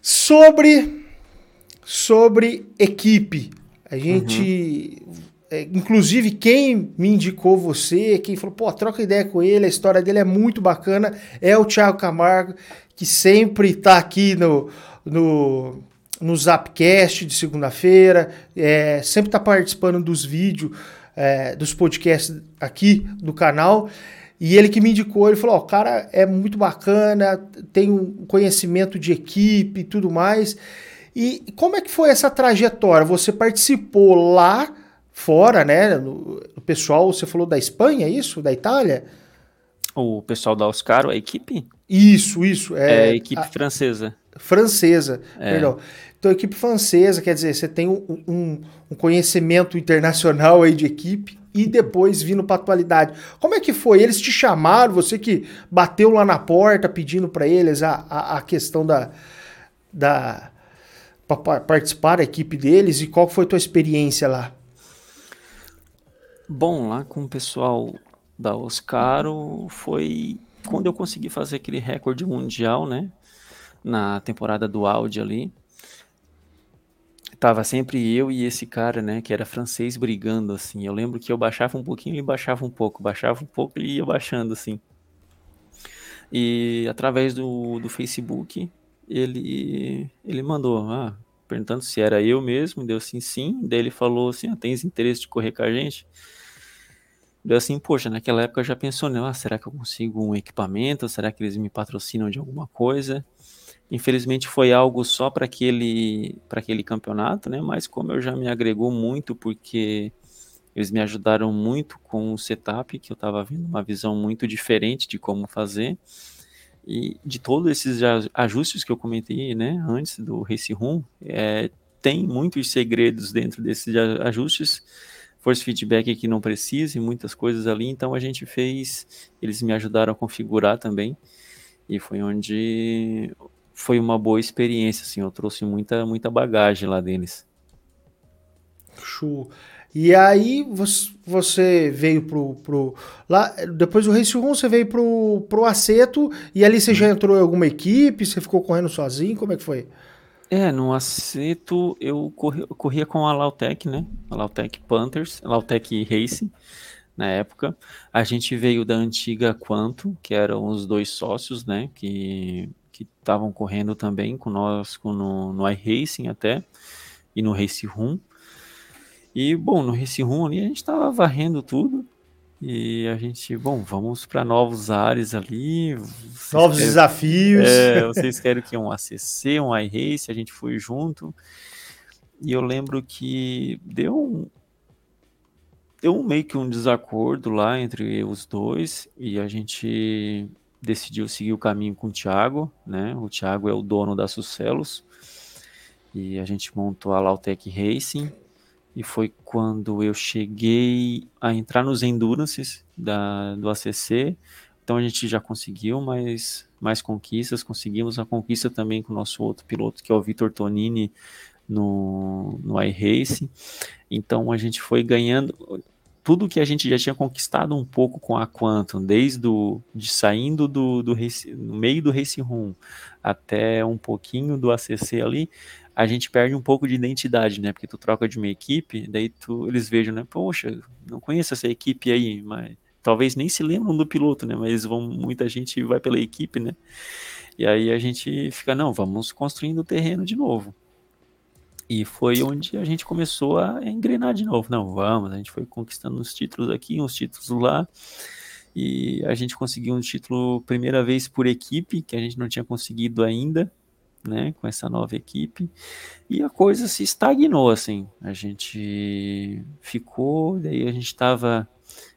Sobre sobre equipe. A gente uhum. é, inclusive quem me indicou você, quem falou, pô, troca ideia com ele, a história dele é muito bacana, é o Thiago Camargo, que sempre tá aqui no no no Zapcast de segunda-feira, é, sempre tá participando dos vídeos, é, dos podcasts aqui do canal. E ele que me indicou, ele falou: Ó, oh, o cara é muito bacana, tem um conhecimento de equipe e tudo mais. E como é que foi essa trajetória? Você participou lá fora, né? O pessoal, você falou da Espanha, é isso? Da Itália? O pessoal da Oscar, a equipe? Isso, isso. É, é a equipe a, francesa. Francesa, é. perdão. Então, a equipe francesa, quer dizer, você tem um, um, um conhecimento internacional aí de equipe e depois vindo para atualidade. Como é que foi? Eles te chamaram, você que bateu lá na porta pedindo para eles a, a, a, questão da, da para participar da equipe deles e qual foi a tua experiência lá? Bom, lá com o pessoal da Oscaro foi quando eu consegui fazer aquele recorde mundial, né? Na temporada do Audi ali. Tava sempre eu e esse cara, né, que era francês brigando, assim. Eu lembro que eu baixava um pouquinho, ele baixava um pouco, baixava um pouco, ele ia baixando, assim. E através do, do Facebook, ele, ele mandou, ah, perguntando se era eu mesmo, deu assim, sim. Daí ele falou assim, ah, tens interesse de correr com a gente? Deu assim, poxa, naquela época eu já pensou, né, ah, será que eu consigo um equipamento? Será que eles me patrocinam de alguma coisa? Infelizmente foi algo só para aquele, aquele campeonato, né? Mas como eu já me agregou muito, porque eles me ajudaram muito com o setup, que eu estava vendo uma visão muito diferente de como fazer. E de todos esses ajustes que eu comentei né, antes do Race Room, é, tem muitos segredos dentro desses ajustes. Force feedback que não precisa e muitas coisas ali, então a gente fez, eles me ajudaram a configurar também. E foi onde foi uma boa experiência, assim, eu trouxe muita, muita bagagem lá deles. Show. E aí você veio pro, pro lá depois do Race 1 você veio pro, pro Aceto e ali você já entrou em alguma equipe, você ficou correndo sozinho, como é que foi? É, no Aceto eu, corri, eu corria com a Lautec, né? A Lautec Panthers, a Lautec Racing na época. A gente veio da antiga Quanto, que eram os dois sócios, né? Que que estavam correndo também conosco no, no iRacing até, e no Race Room. E, bom, no Race Room ali a gente estava varrendo tudo, e a gente, bom, vamos para novos ares ali. Novos querem, desafios. É, vocês querem que um ACC, um iRace, a gente foi junto. E eu lembro que deu um, deu um, meio que um desacordo lá entre os dois e a gente decidiu seguir o caminho com o Thiago, né? O Thiago é o dono da Sucelos e a gente montou a Lautec Racing e foi quando eu cheguei a entrar nos Endurances da, do ACC. Então a gente já conseguiu mais, mais conquistas, conseguimos a conquista também com o nosso outro piloto, que é o Vitor Tonini, no, no iRacing. Então a gente foi ganhando, tudo que a gente já tinha conquistado um pouco com a Quantum, desde de saindo do, do no meio do Race Room até um pouquinho do ACC ali, a gente perde um pouco de identidade, né? Porque tu troca de uma equipe, daí tu, eles vejam, né? Poxa, não conheço essa equipe aí, mas talvez nem se lembram do piloto, né? Mas vão, muita gente vai pela equipe, né? E aí a gente fica, não, vamos construindo o terreno de novo. E foi onde a gente começou a engrenar de novo. Não, vamos, a gente foi conquistando uns títulos aqui, uns títulos lá. E a gente conseguiu um título primeira vez por equipe, que a gente não tinha conseguido ainda, né, com essa nova equipe. E a coisa se estagnou assim. A gente ficou, daí a gente estava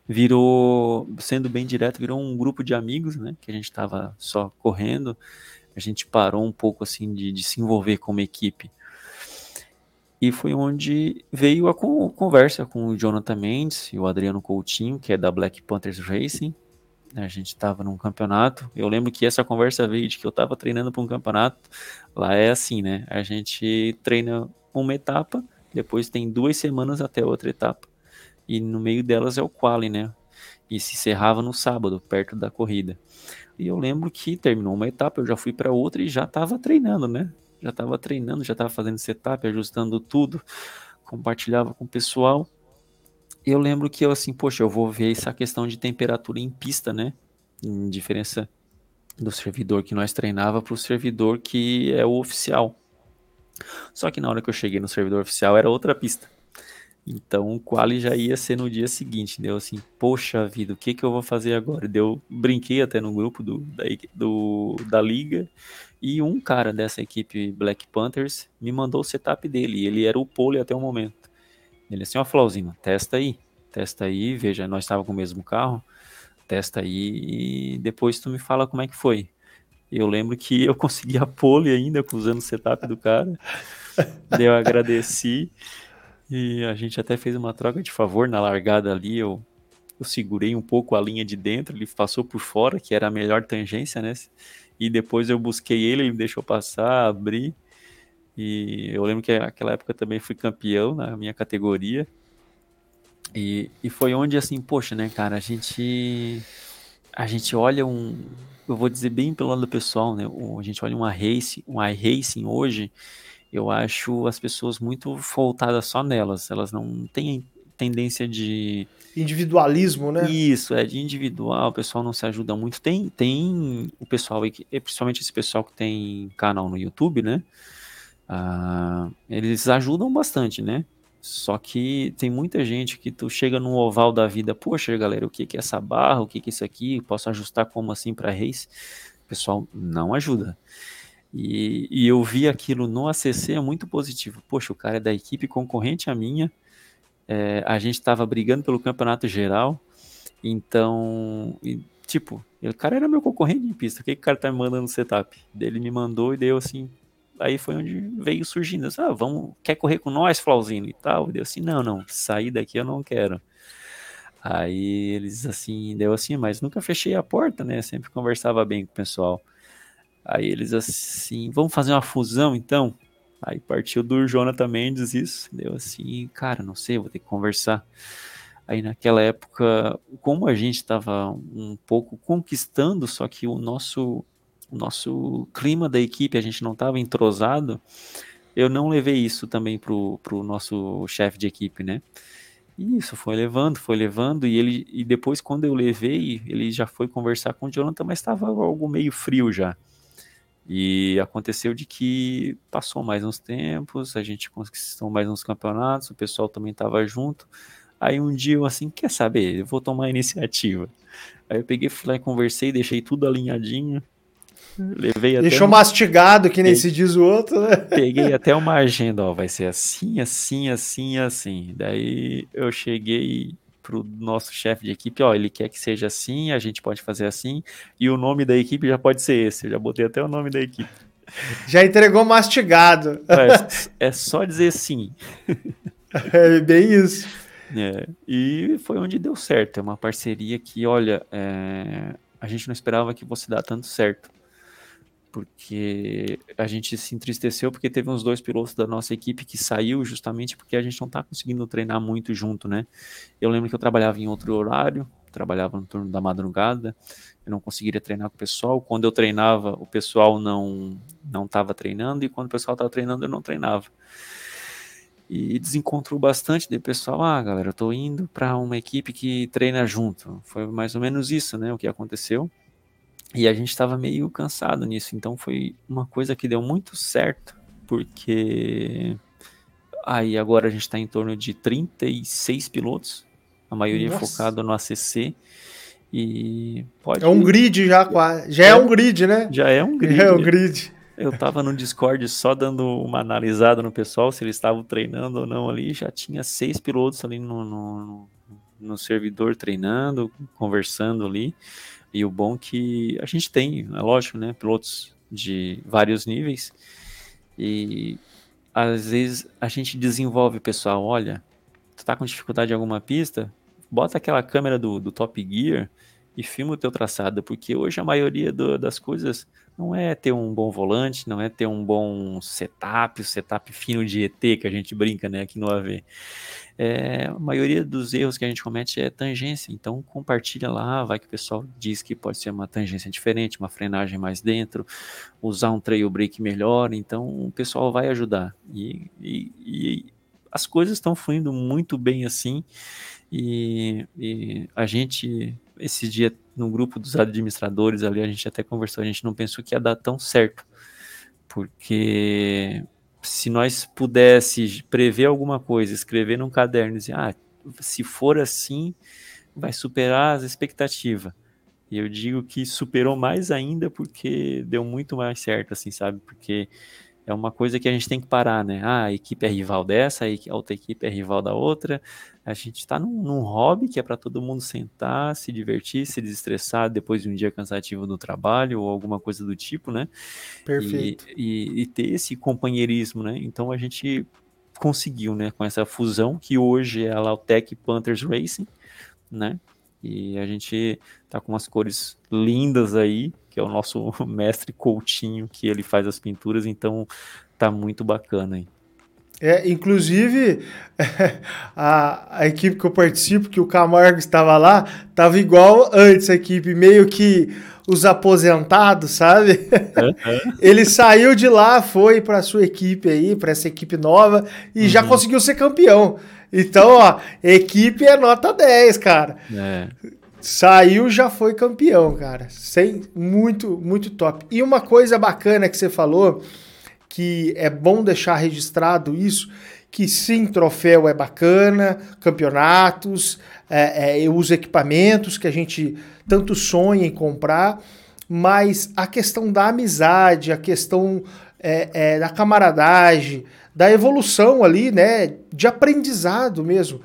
virou, sendo bem direto, virou um grupo de amigos, né, que a gente estava só correndo. A gente parou um pouco assim de, de se envolver como equipe e foi onde veio a conversa com o Jonathan Mendes e o Adriano Coutinho, que é da Black Panthers Racing. A gente estava num campeonato. Eu lembro que essa conversa veio de que eu estava treinando para um campeonato. Lá é assim, né? A gente treina uma etapa, depois tem duas semanas até outra etapa. E no meio delas é o quali, né? E se encerrava no sábado, perto da corrida. E eu lembro que terminou uma etapa, eu já fui para outra e já estava treinando, né? Já estava treinando, já estava fazendo setup, ajustando tudo, compartilhava com o pessoal. Eu lembro que eu assim, poxa, eu vou ver essa questão de temperatura em pista, né? Em diferença do servidor que nós treinava para o servidor que é o oficial. Só que na hora que eu cheguei no servidor oficial era outra pista. Então o quali já ia ser no dia seguinte. Deu assim, poxa vida, o que, que eu vou fazer agora? Deu, brinquei até no grupo do, da, do, da liga e um cara dessa equipe Black Panthers me mandou o setup dele. E ele era o pole até o momento. Ele assim, ó, Flauzinho, testa aí. Testa aí, veja, nós estávamos com o mesmo carro. Testa aí e depois tu me fala como é que foi. Eu lembro que eu consegui a pole ainda usando o setup do cara. eu agradeci. E a gente até fez uma troca de favor na largada ali. Eu, eu segurei um pouco a linha de dentro, ele passou por fora, que era a melhor tangência, né? e depois eu busquei ele, ele me deixou passar, abri. E eu lembro que naquela época também fui campeão na minha categoria. E, e foi onde assim, poxa, né, cara, a gente a gente olha um, eu vou dizer bem pelo lado pessoal, né, a gente olha uma race, um iRacing hoje, eu acho as pessoas muito voltadas só nelas, elas não têm tendência de individualismo, né? Isso, é de individual, o pessoal não se ajuda muito. Tem, tem o pessoal, principalmente esse pessoal que tem canal no YouTube, né? Ah, eles ajudam bastante, né? Só que tem muita gente que tu chega no oval da vida, poxa, galera, o que que é essa barra, o que que é isso aqui, posso ajustar como assim para race? O pessoal não ajuda. E, e eu vi aquilo no ACC é muito positivo. Poxa, o cara é da equipe concorrente à minha, é, a gente estava brigando pelo campeonato geral, então, e, tipo, o cara era meu concorrente em pista, o que, que o cara tá me mandando no setup? Ele me mandou e deu assim, aí foi onde veio surgindo, ah, vamos, quer correr com nós, Flauzinho e tal? Deu assim, não, não, sair daqui eu não quero. Aí eles assim, deu assim, mas nunca fechei a porta, né? Sempre conversava bem com o pessoal. Aí eles assim, vamos fazer uma fusão então? Aí partiu do Jonathan Mendes isso, deu assim, cara, não sei, vou ter que conversar. Aí naquela época, como a gente estava um pouco conquistando, só que o nosso, o nosso clima da equipe, a gente não estava entrosado, eu não levei isso também pro, pro nosso chefe de equipe, né? E isso foi levando, foi levando, e ele e depois quando eu levei, ele já foi conversar com o Jonathan, mas estava algo meio frio já. E aconteceu de que passou mais uns tempos, a gente conquistou mais uns campeonatos, o pessoal também estava junto. Aí um dia eu assim, quer saber, eu vou tomar a iniciativa. Aí eu peguei, fui lá e conversei, deixei tudo alinhadinho. Levei até Deixou mastigado, que nem se diz o outro, né? Peguei até uma agenda, ó, vai ser assim, assim, assim, assim. Daí eu cheguei pro nosso chefe de equipe, ó, ele quer que seja assim, a gente pode fazer assim, e o nome da equipe já pode ser esse, eu já botei até o nome da equipe. Já entregou mastigado. É, é só dizer sim. É bem isso. É, e foi onde deu certo. É uma parceria que, olha, é, a gente não esperava que fosse dar tanto certo porque a gente se entristeceu porque teve uns dois pilotos da nossa equipe que saiu justamente porque a gente não tá conseguindo treinar muito junto, né? Eu lembro que eu trabalhava em outro horário, trabalhava no turno da madrugada, eu não conseguiria treinar com o pessoal. Quando eu treinava, o pessoal não não estava treinando e quando o pessoal estava treinando, eu não treinava. E desencontrou bastante, de pessoal, ah, galera, eu tô indo para uma equipe que treina junto. Foi mais ou menos isso, né, o que aconteceu. E a gente estava meio cansado nisso, então foi uma coisa que deu muito certo, porque Aí agora a gente está em torno de 36 pilotos, a maioria Nossa. focado no ACC. E pode É um grid já, quase. Já é, É. um grid, né? Já é um grid. É um grid. Eu tava no Discord só dando uma analisada no pessoal, se eles estavam treinando ou não ali. Já tinha seis pilotos ali no, no, no servidor treinando, conversando ali. E o bom que a gente tem, é lógico, né? Pilotos de vários níveis. E às vezes a gente desenvolve pessoal, olha, tu tá com dificuldade em alguma pista, bota aquela câmera do, do Top Gear e filma o teu traçado, porque hoje a maioria do- das coisas não é ter um bom volante, não é ter um bom setup, setup fino de ET que a gente brinca, né, aqui no AV. É, a maioria dos erros que a gente comete é tangência, então compartilha lá, vai que o pessoal diz que pode ser uma tangência diferente, uma frenagem mais dentro, usar um trail brake melhor, então o pessoal vai ajudar. E, e- e as coisas estão fluindo muito bem assim, e, e a gente, esse dia no grupo dos administradores ali, a gente até conversou, a gente não pensou que ia dar tão certo, porque se nós pudesse prever alguma coisa, escrever num caderno e dizer, ah, se for assim, vai superar as expectativas. E eu digo que superou mais ainda porque deu muito mais certo, assim, sabe? Porque é uma coisa que a gente tem que parar, né? Ah, a equipe é rival dessa, a outra equipe é rival da outra. A gente está num, num hobby que é para todo mundo sentar, se divertir, se desestressar depois de um dia cansativo do trabalho ou alguma coisa do tipo, né? Perfeito. E, e- e ter esse companheirismo, né? Então a gente conseguiu, né? Com essa fusão que hoje é a Lautec Panthers Racing, né? E a gente tá com umas cores lindas aí, que é o nosso mestre Coutinho, que ele faz as pinturas, então tá muito bacana aí. É, inclusive, a, a equipe que eu participo, que o Camargo estava lá, estava igual antes a equipe, meio que os aposentados, sabe? Ele saiu de lá, foi para sua equipe aí, para essa equipe nova, e já conseguiu ser campeão. Então, ó, equipe é nota 10, cara. É, Saiu, já foi campeão, cara. Sem, muito, muito top. E uma coisa bacana que você falou, que é bom deixar registrado isso, que sim, troféu é bacana, campeonatos, é, é, os equipamentos que a gente tanto sonha em comprar, mas a questão da amizade, a questão é, é, da camaradagem, da evolução ali, né, de aprendizado mesmo,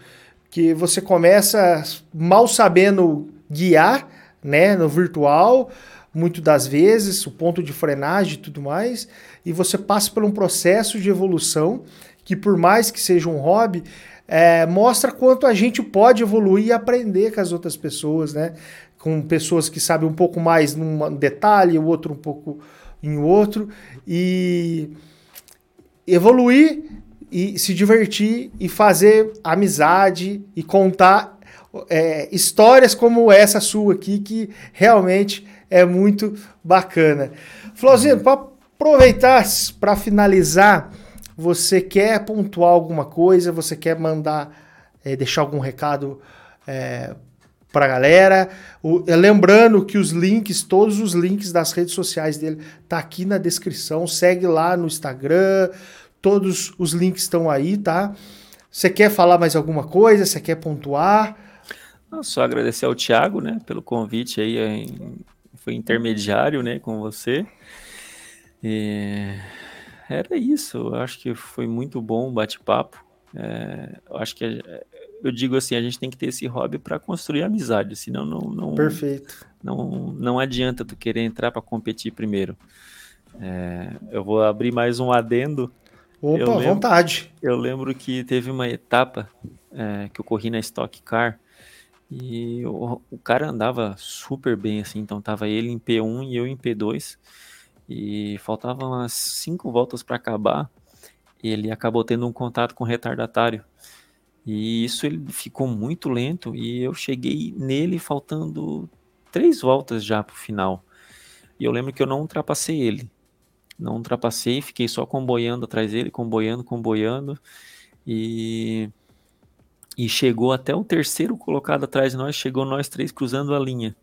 que você começa mal sabendo guiar, né, no virtual, muito das vezes, o ponto de frenagem e tudo mais, e você passa por um processo de evolução que, por mais que seja um hobby, é, mostra quanto a gente pode evoluir e aprender com as outras pessoas, né? Com pessoas que sabem um pouco mais num detalhe, o outro um pouco em outro, e evoluir e se divertir e fazer amizade e contar é, histórias como essa sua aqui, que realmente é muito bacana. Flozinho, para aproveitar, para finalizar, você quer pontuar alguma coisa? Você quer mandar, é, deixar algum recado é, para a galera? O, lembrando que os links, todos os links das redes sociais dele, tá aqui na descrição. Segue lá no Instagram, todos os links estão aí, tá? Você quer falar mais alguma coisa? Você quer pontuar? Não, só agradecer ao Thiago, né, pelo convite aí, em, foi intermediário, né, com você. E era isso, eu acho que foi muito bom o bate-papo. É, eu acho que eu digo assim, a gente tem que ter esse hobby para construir amizade, senão não, não, Perfeito. não, não adianta tu querer entrar para competir primeiro. É, eu vou abrir mais um adendo. Opa, Eu lembro- vontade. Eu lembro que teve uma etapa é, que eu corri na Stock Car e o, o cara andava super bem, assim, então tava ele em P1 e eu em P2 e faltavam umas cinco voltas para acabar. Ele acabou tendo um contato com o retardatário e isso ele ficou muito lento e eu cheguei nele faltando três voltas já pro final. E eu lembro que eu não ultrapassei ele. Não ultrapassei, fiquei só comboiando atrás dele, comboiando, comboiando. E, e chegou até o terceiro colocado atrás de nós, chegou nós três cruzando a linha.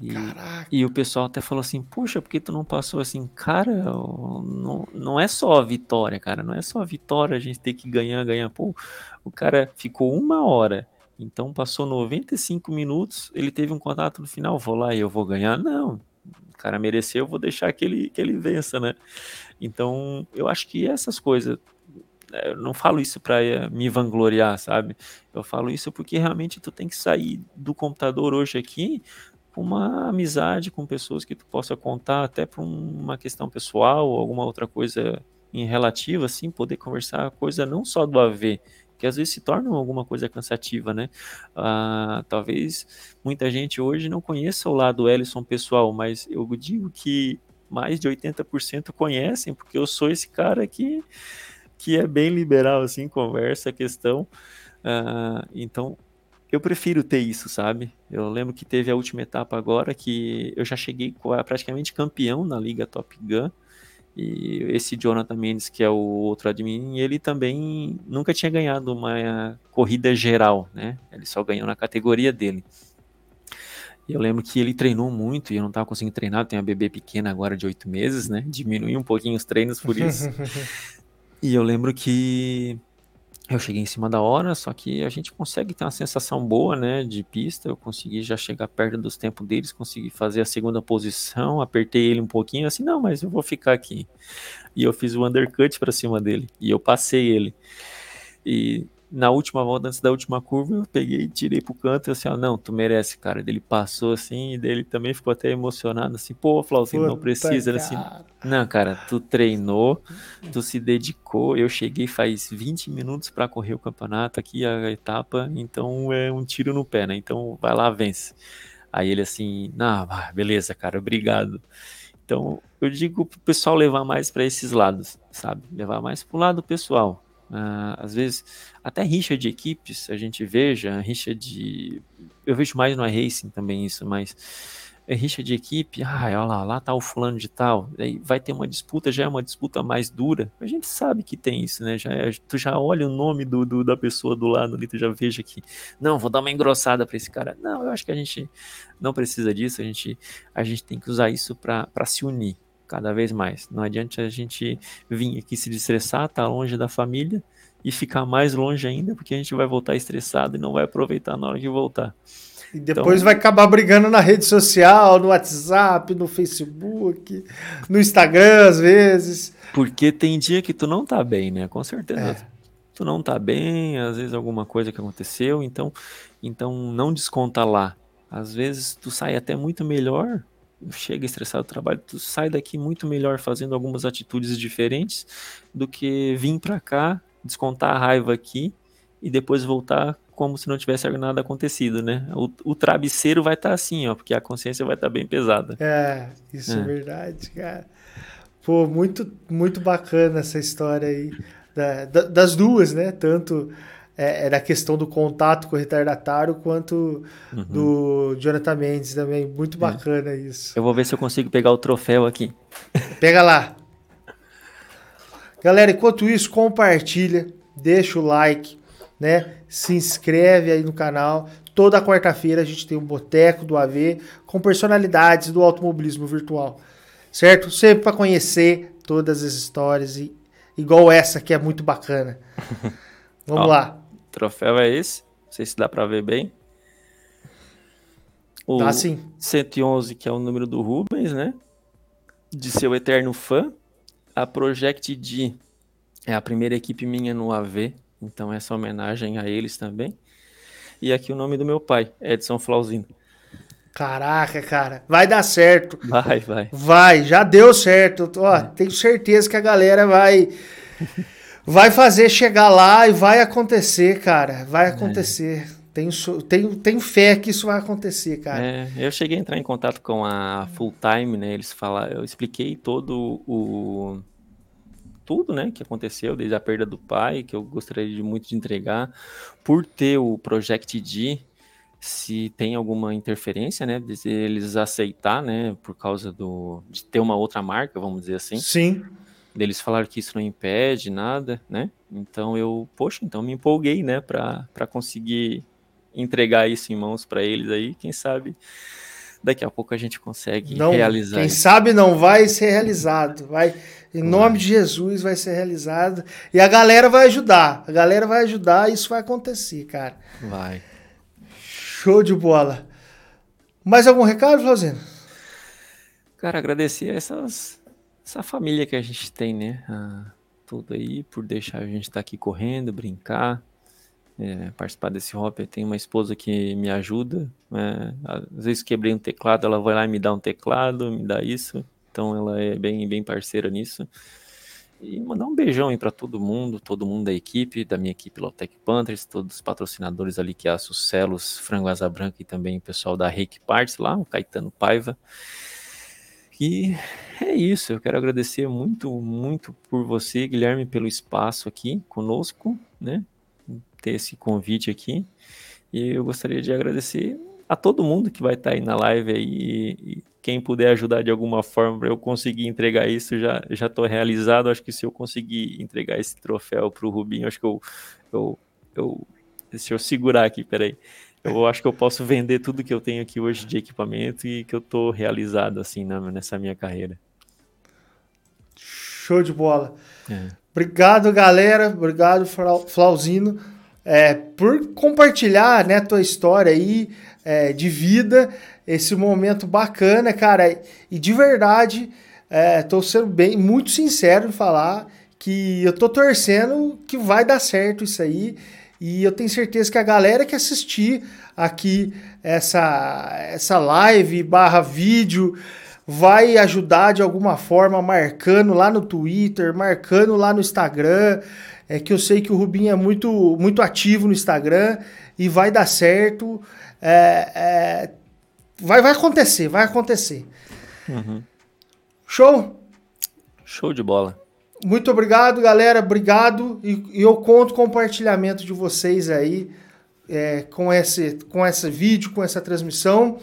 E, e, o pessoal até falou assim, puxa, por que tu não passou assim? Cara, não, não é só a vitória, cara, não é só a vitória, a gente tem que ganhar, ganhar. Pô, o cara ficou uma hora, então passou 95 minutos, ele teve um contato no final, vou lá e eu vou ganhar? Não, o cara mereceu, eu vou deixar que ele, que ele vença, né? Então, eu acho que essas coisas, é, eu não falo isso para eh, me vangloriar, sabe? Eu falo isso porque realmente tu tem que sair do computador hoje aqui uma amizade com pessoas que tu possa contar até para uma questão pessoal ou alguma outra coisa em relativa, assim, poder conversar coisa não só do AV, que às vezes se torna alguma coisa cansativa, né? Ah, talvez muita gente hoje não conheça o lado Ellison pessoal, mas eu digo que mais de 80% conhecem, porque eu sou esse cara que, que é bem liberal, assim, conversa a questão. Ah, então, eu prefiro ter isso, sabe? Eu lembro que teve a última etapa agora que eu já cheguei praticamente campeão na Liga Top Gun. E esse Jonathan Mendes, que é o outro admin, ele também nunca tinha ganhado uma corrida geral, né? Ele só ganhou na categoria dele. E eu lembro que ele treinou muito e eu não estava conseguindo treinar. Tenho uma bebê pequena agora de oito meses, né? Diminui um pouquinho os treinos por isso. e eu lembro que eu cheguei em cima da hora, só que a gente consegue ter uma sensação boa, né, de pista. Eu consegui já chegar perto dos tempos deles, consegui fazer a segunda posição, apertei ele um pouquinho, assim, não, mas eu vou ficar aqui. E eu fiz o undercut para cima dele e eu passei ele. E na última volta, antes da última curva, eu peguei e tirei pro canto e assim, ó, não, tu merece, cara. Ele passou assim, e dele também ficou até emocionado, assim, pô, Flauzinho, não precisa, né? assim, não, cara, tu treinou, tu se dedicou, eu cheguei faz 20 minutos para correr o campeonato aqui, a etapa, então é um tiro no pé, né? Então vai lá, vence. Aí ele assim, não, beleza, cara, obrigado. Então, eu digo pro pessoal levar mais para esses lados, sabe? Levar mais pro lado pessoal Uh, às vezes, até rixa de equipes, a gente veja, rixa de. Eu vejo mais no racing também isso, mas é rixa de equipe, ah, olha lá, lá tá o fulano de tal, aí vai ter uma disputa, já é uma disputa mais dura. A gente sabe que tem isso, né? Já é, tu já olha o nome do, do, da pessoa do lado ali, tu já veja que, não, vou dar uma engrossada para esse cara. Não, eu acho que a gente não precisa disso, a gente, a gente tem que usar isso para se unir cada vez mais. Não adianta a gente vir aqui se estressar, estar tá longe da família e ficar mais longe ainda, porque a gente vai voltar estressado e não vai aproveitar na hora de voltar. E depois então, vai acabar brigando na rede social, no WhatsApp, no Facebook, no Instagram, às vezes. Porque tem dia que tu não tá bem, né? Com certeza. É. Tu não tá bem, às vezes alguma coisa que aconteceu, então, então não desconta lá. Às vezes tu sai até muito melhor chega estressado do trabalho, tu sai daqui muito melhor fazendo algumas atitudes diferentes do que vir para cá, descontar a raiva aqui e depois voltar como se não tivesse nada acontecido, né? O, o travesseiro vai estar tá assim, ó, porque a consciência vai estar tá bem pesada. É, isso é. é verdade, cara. Pô, muito, muito bacana essa história aí da, da, das duas, né? Tanto é, é da questão do contato com o retardatário quanto uhum. do Jonathan Mendes também. Muito é. bacana é. isso. Eu vou ver se eu consigo pegar o troféu aqui. Pega lá. Galera, enquanto isso, compartilha, deixa o like, né? Se inscreve aí no canal. Toda quarta-feira a gente tem um boteco do AV com personalidades do automobilismo virtual. Certo? Sempre para conhecer todas as histórias e igual essa que é muito bacana. Vamos Ó, lá troféu é esse. Não sei se dá para ver bem. O ah, sim. 111, que é o número do Rubens, né? De seu eterno fã. A Project D é a primeira equipe minha no AV. Então, essa homenagem a eles também. E aqui o nome do meu pai, Edson Flauzino. Caraca, cara. Vai dar certo. Vai, vai. Vai, já deu certo. Ó, tenho certeza que a galera vai vai fazer chegar lá e vai acontecer, cara. Vai acontecer. É. Tenho, tenho, tenho fé que isso vai acontecer, cara. É, eu cheguei a entrar em contato com a Full Time, né? Eles falaram, eu expliquei todo o tudo, né, que aconteceu desde a perda do pai, que eu gostaria de muito de entregar, por ter o Project D, se tem alguma interferência, né, eles aceitar, né, por causa do de ter uma outra marca, vamos dizer assim. Sim. Eles falaram que isso não impede nada, né? Então eu, poxa, então me empolguei, né, para conseguir entregar isso em mãos para eles aí, quem sabe daqui a pouco a gente consegue não, realizar. Quem isso. sabe não vai ser realizado, vai em nome de Jesus vai ser realizado e a galera vai ajudar, a galera vai ajudar, isso vai acontecer, cara. Vai. Show de bola. Mais algum recado, Flauzino? Cara, agradecer essas, essa família que a gente tem, né? Ah, tudo aí, por deixar a gente estar tá aqui correndo, brincar, é, participar desse hobby. Tem uma esposa que me ajuda. É, às vezes quebrei um teclado, ela vai lá e me dá um teclado, me dá isso. Então ela é bem, bem parceira nisso. E mandar um beijão aí para todo mundo, todo mundo da equipe, da minha equipe Lotec Panthers, todos os patrocinadores ali que é a Sucelos, Frango Asa Branca e também o pessoal da Reiki Parts lá, o Caetano Paiva. E é isso, eu quero agradecer muito, muito por você, Guilherme, pelo espaço aqui conosco, né? Ter esse convite aqui. E eu gostaria de agradecer a todo mundo que vai estar aí na live aí. E quem puder ajudar de alguma forma para eu conseguir entregar isso, já já estou realizado. Acho que se eu conseguir entregar esse troféu para o Rubinho, acho que eu, eu, eu. Deixa eu segurar aqui, peraí. Eu acho que eu posso vender tudo que eu tenho aqui hoje de equipamento e que eu estou realizado assim na, nessa minha carreira. Show de bola. É. Obrigado, galera. Obrigado, Flauzino, é, por compartilhar né, tua história aí é, de vida, esse momento bacana, cara. E de verdade, estou sendo bem muito sincero em falar que eu tô torcendo que vai dar certo isso aí. E eu tenho certeza que a galera que assistir aqui essa, essa live barra vídeo vai ajudar de alguma forma, marcando lá no Twitter, marcando lá no Instagram. É que eu sei que o Rubinho é muito, muito ativo no Instagram e vai dar certo. É, é, vai, vai acontecer, vai acontecer. Uhum. Show? Show de bola. Muito obrigado, galera. Obrigado. E, e eu conto com o compartilhamento de vocês aí é, com, esse, com esse vídeo, com essa transmissão.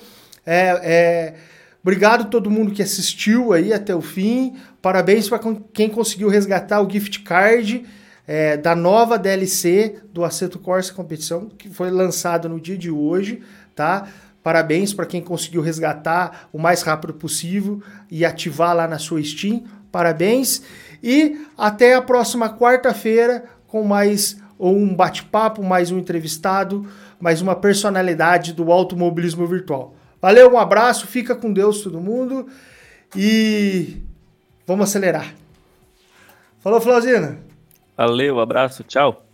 É, é, Obrigado a todo mundo que assistiu aí até o fim. Parabéns para quem conseguiu resgatar o gift card é, da nova DLC do Aceto Corsa Competição, que foi lançado no dia de hoje, tá? Parabéns para quem conseguiu resgatar o mais rápido possível e ativar lá na sua Steam. Parabéns. E até a próxima quarta-feira com mais um bate-papo, mais um entrevistado, mais uma personalidade do automobilismo virtual. Valeu, um abraço, fica com Deus todo mundo e vamos acelerar. Falou, Flauzina. Valeu, abraço, tchau.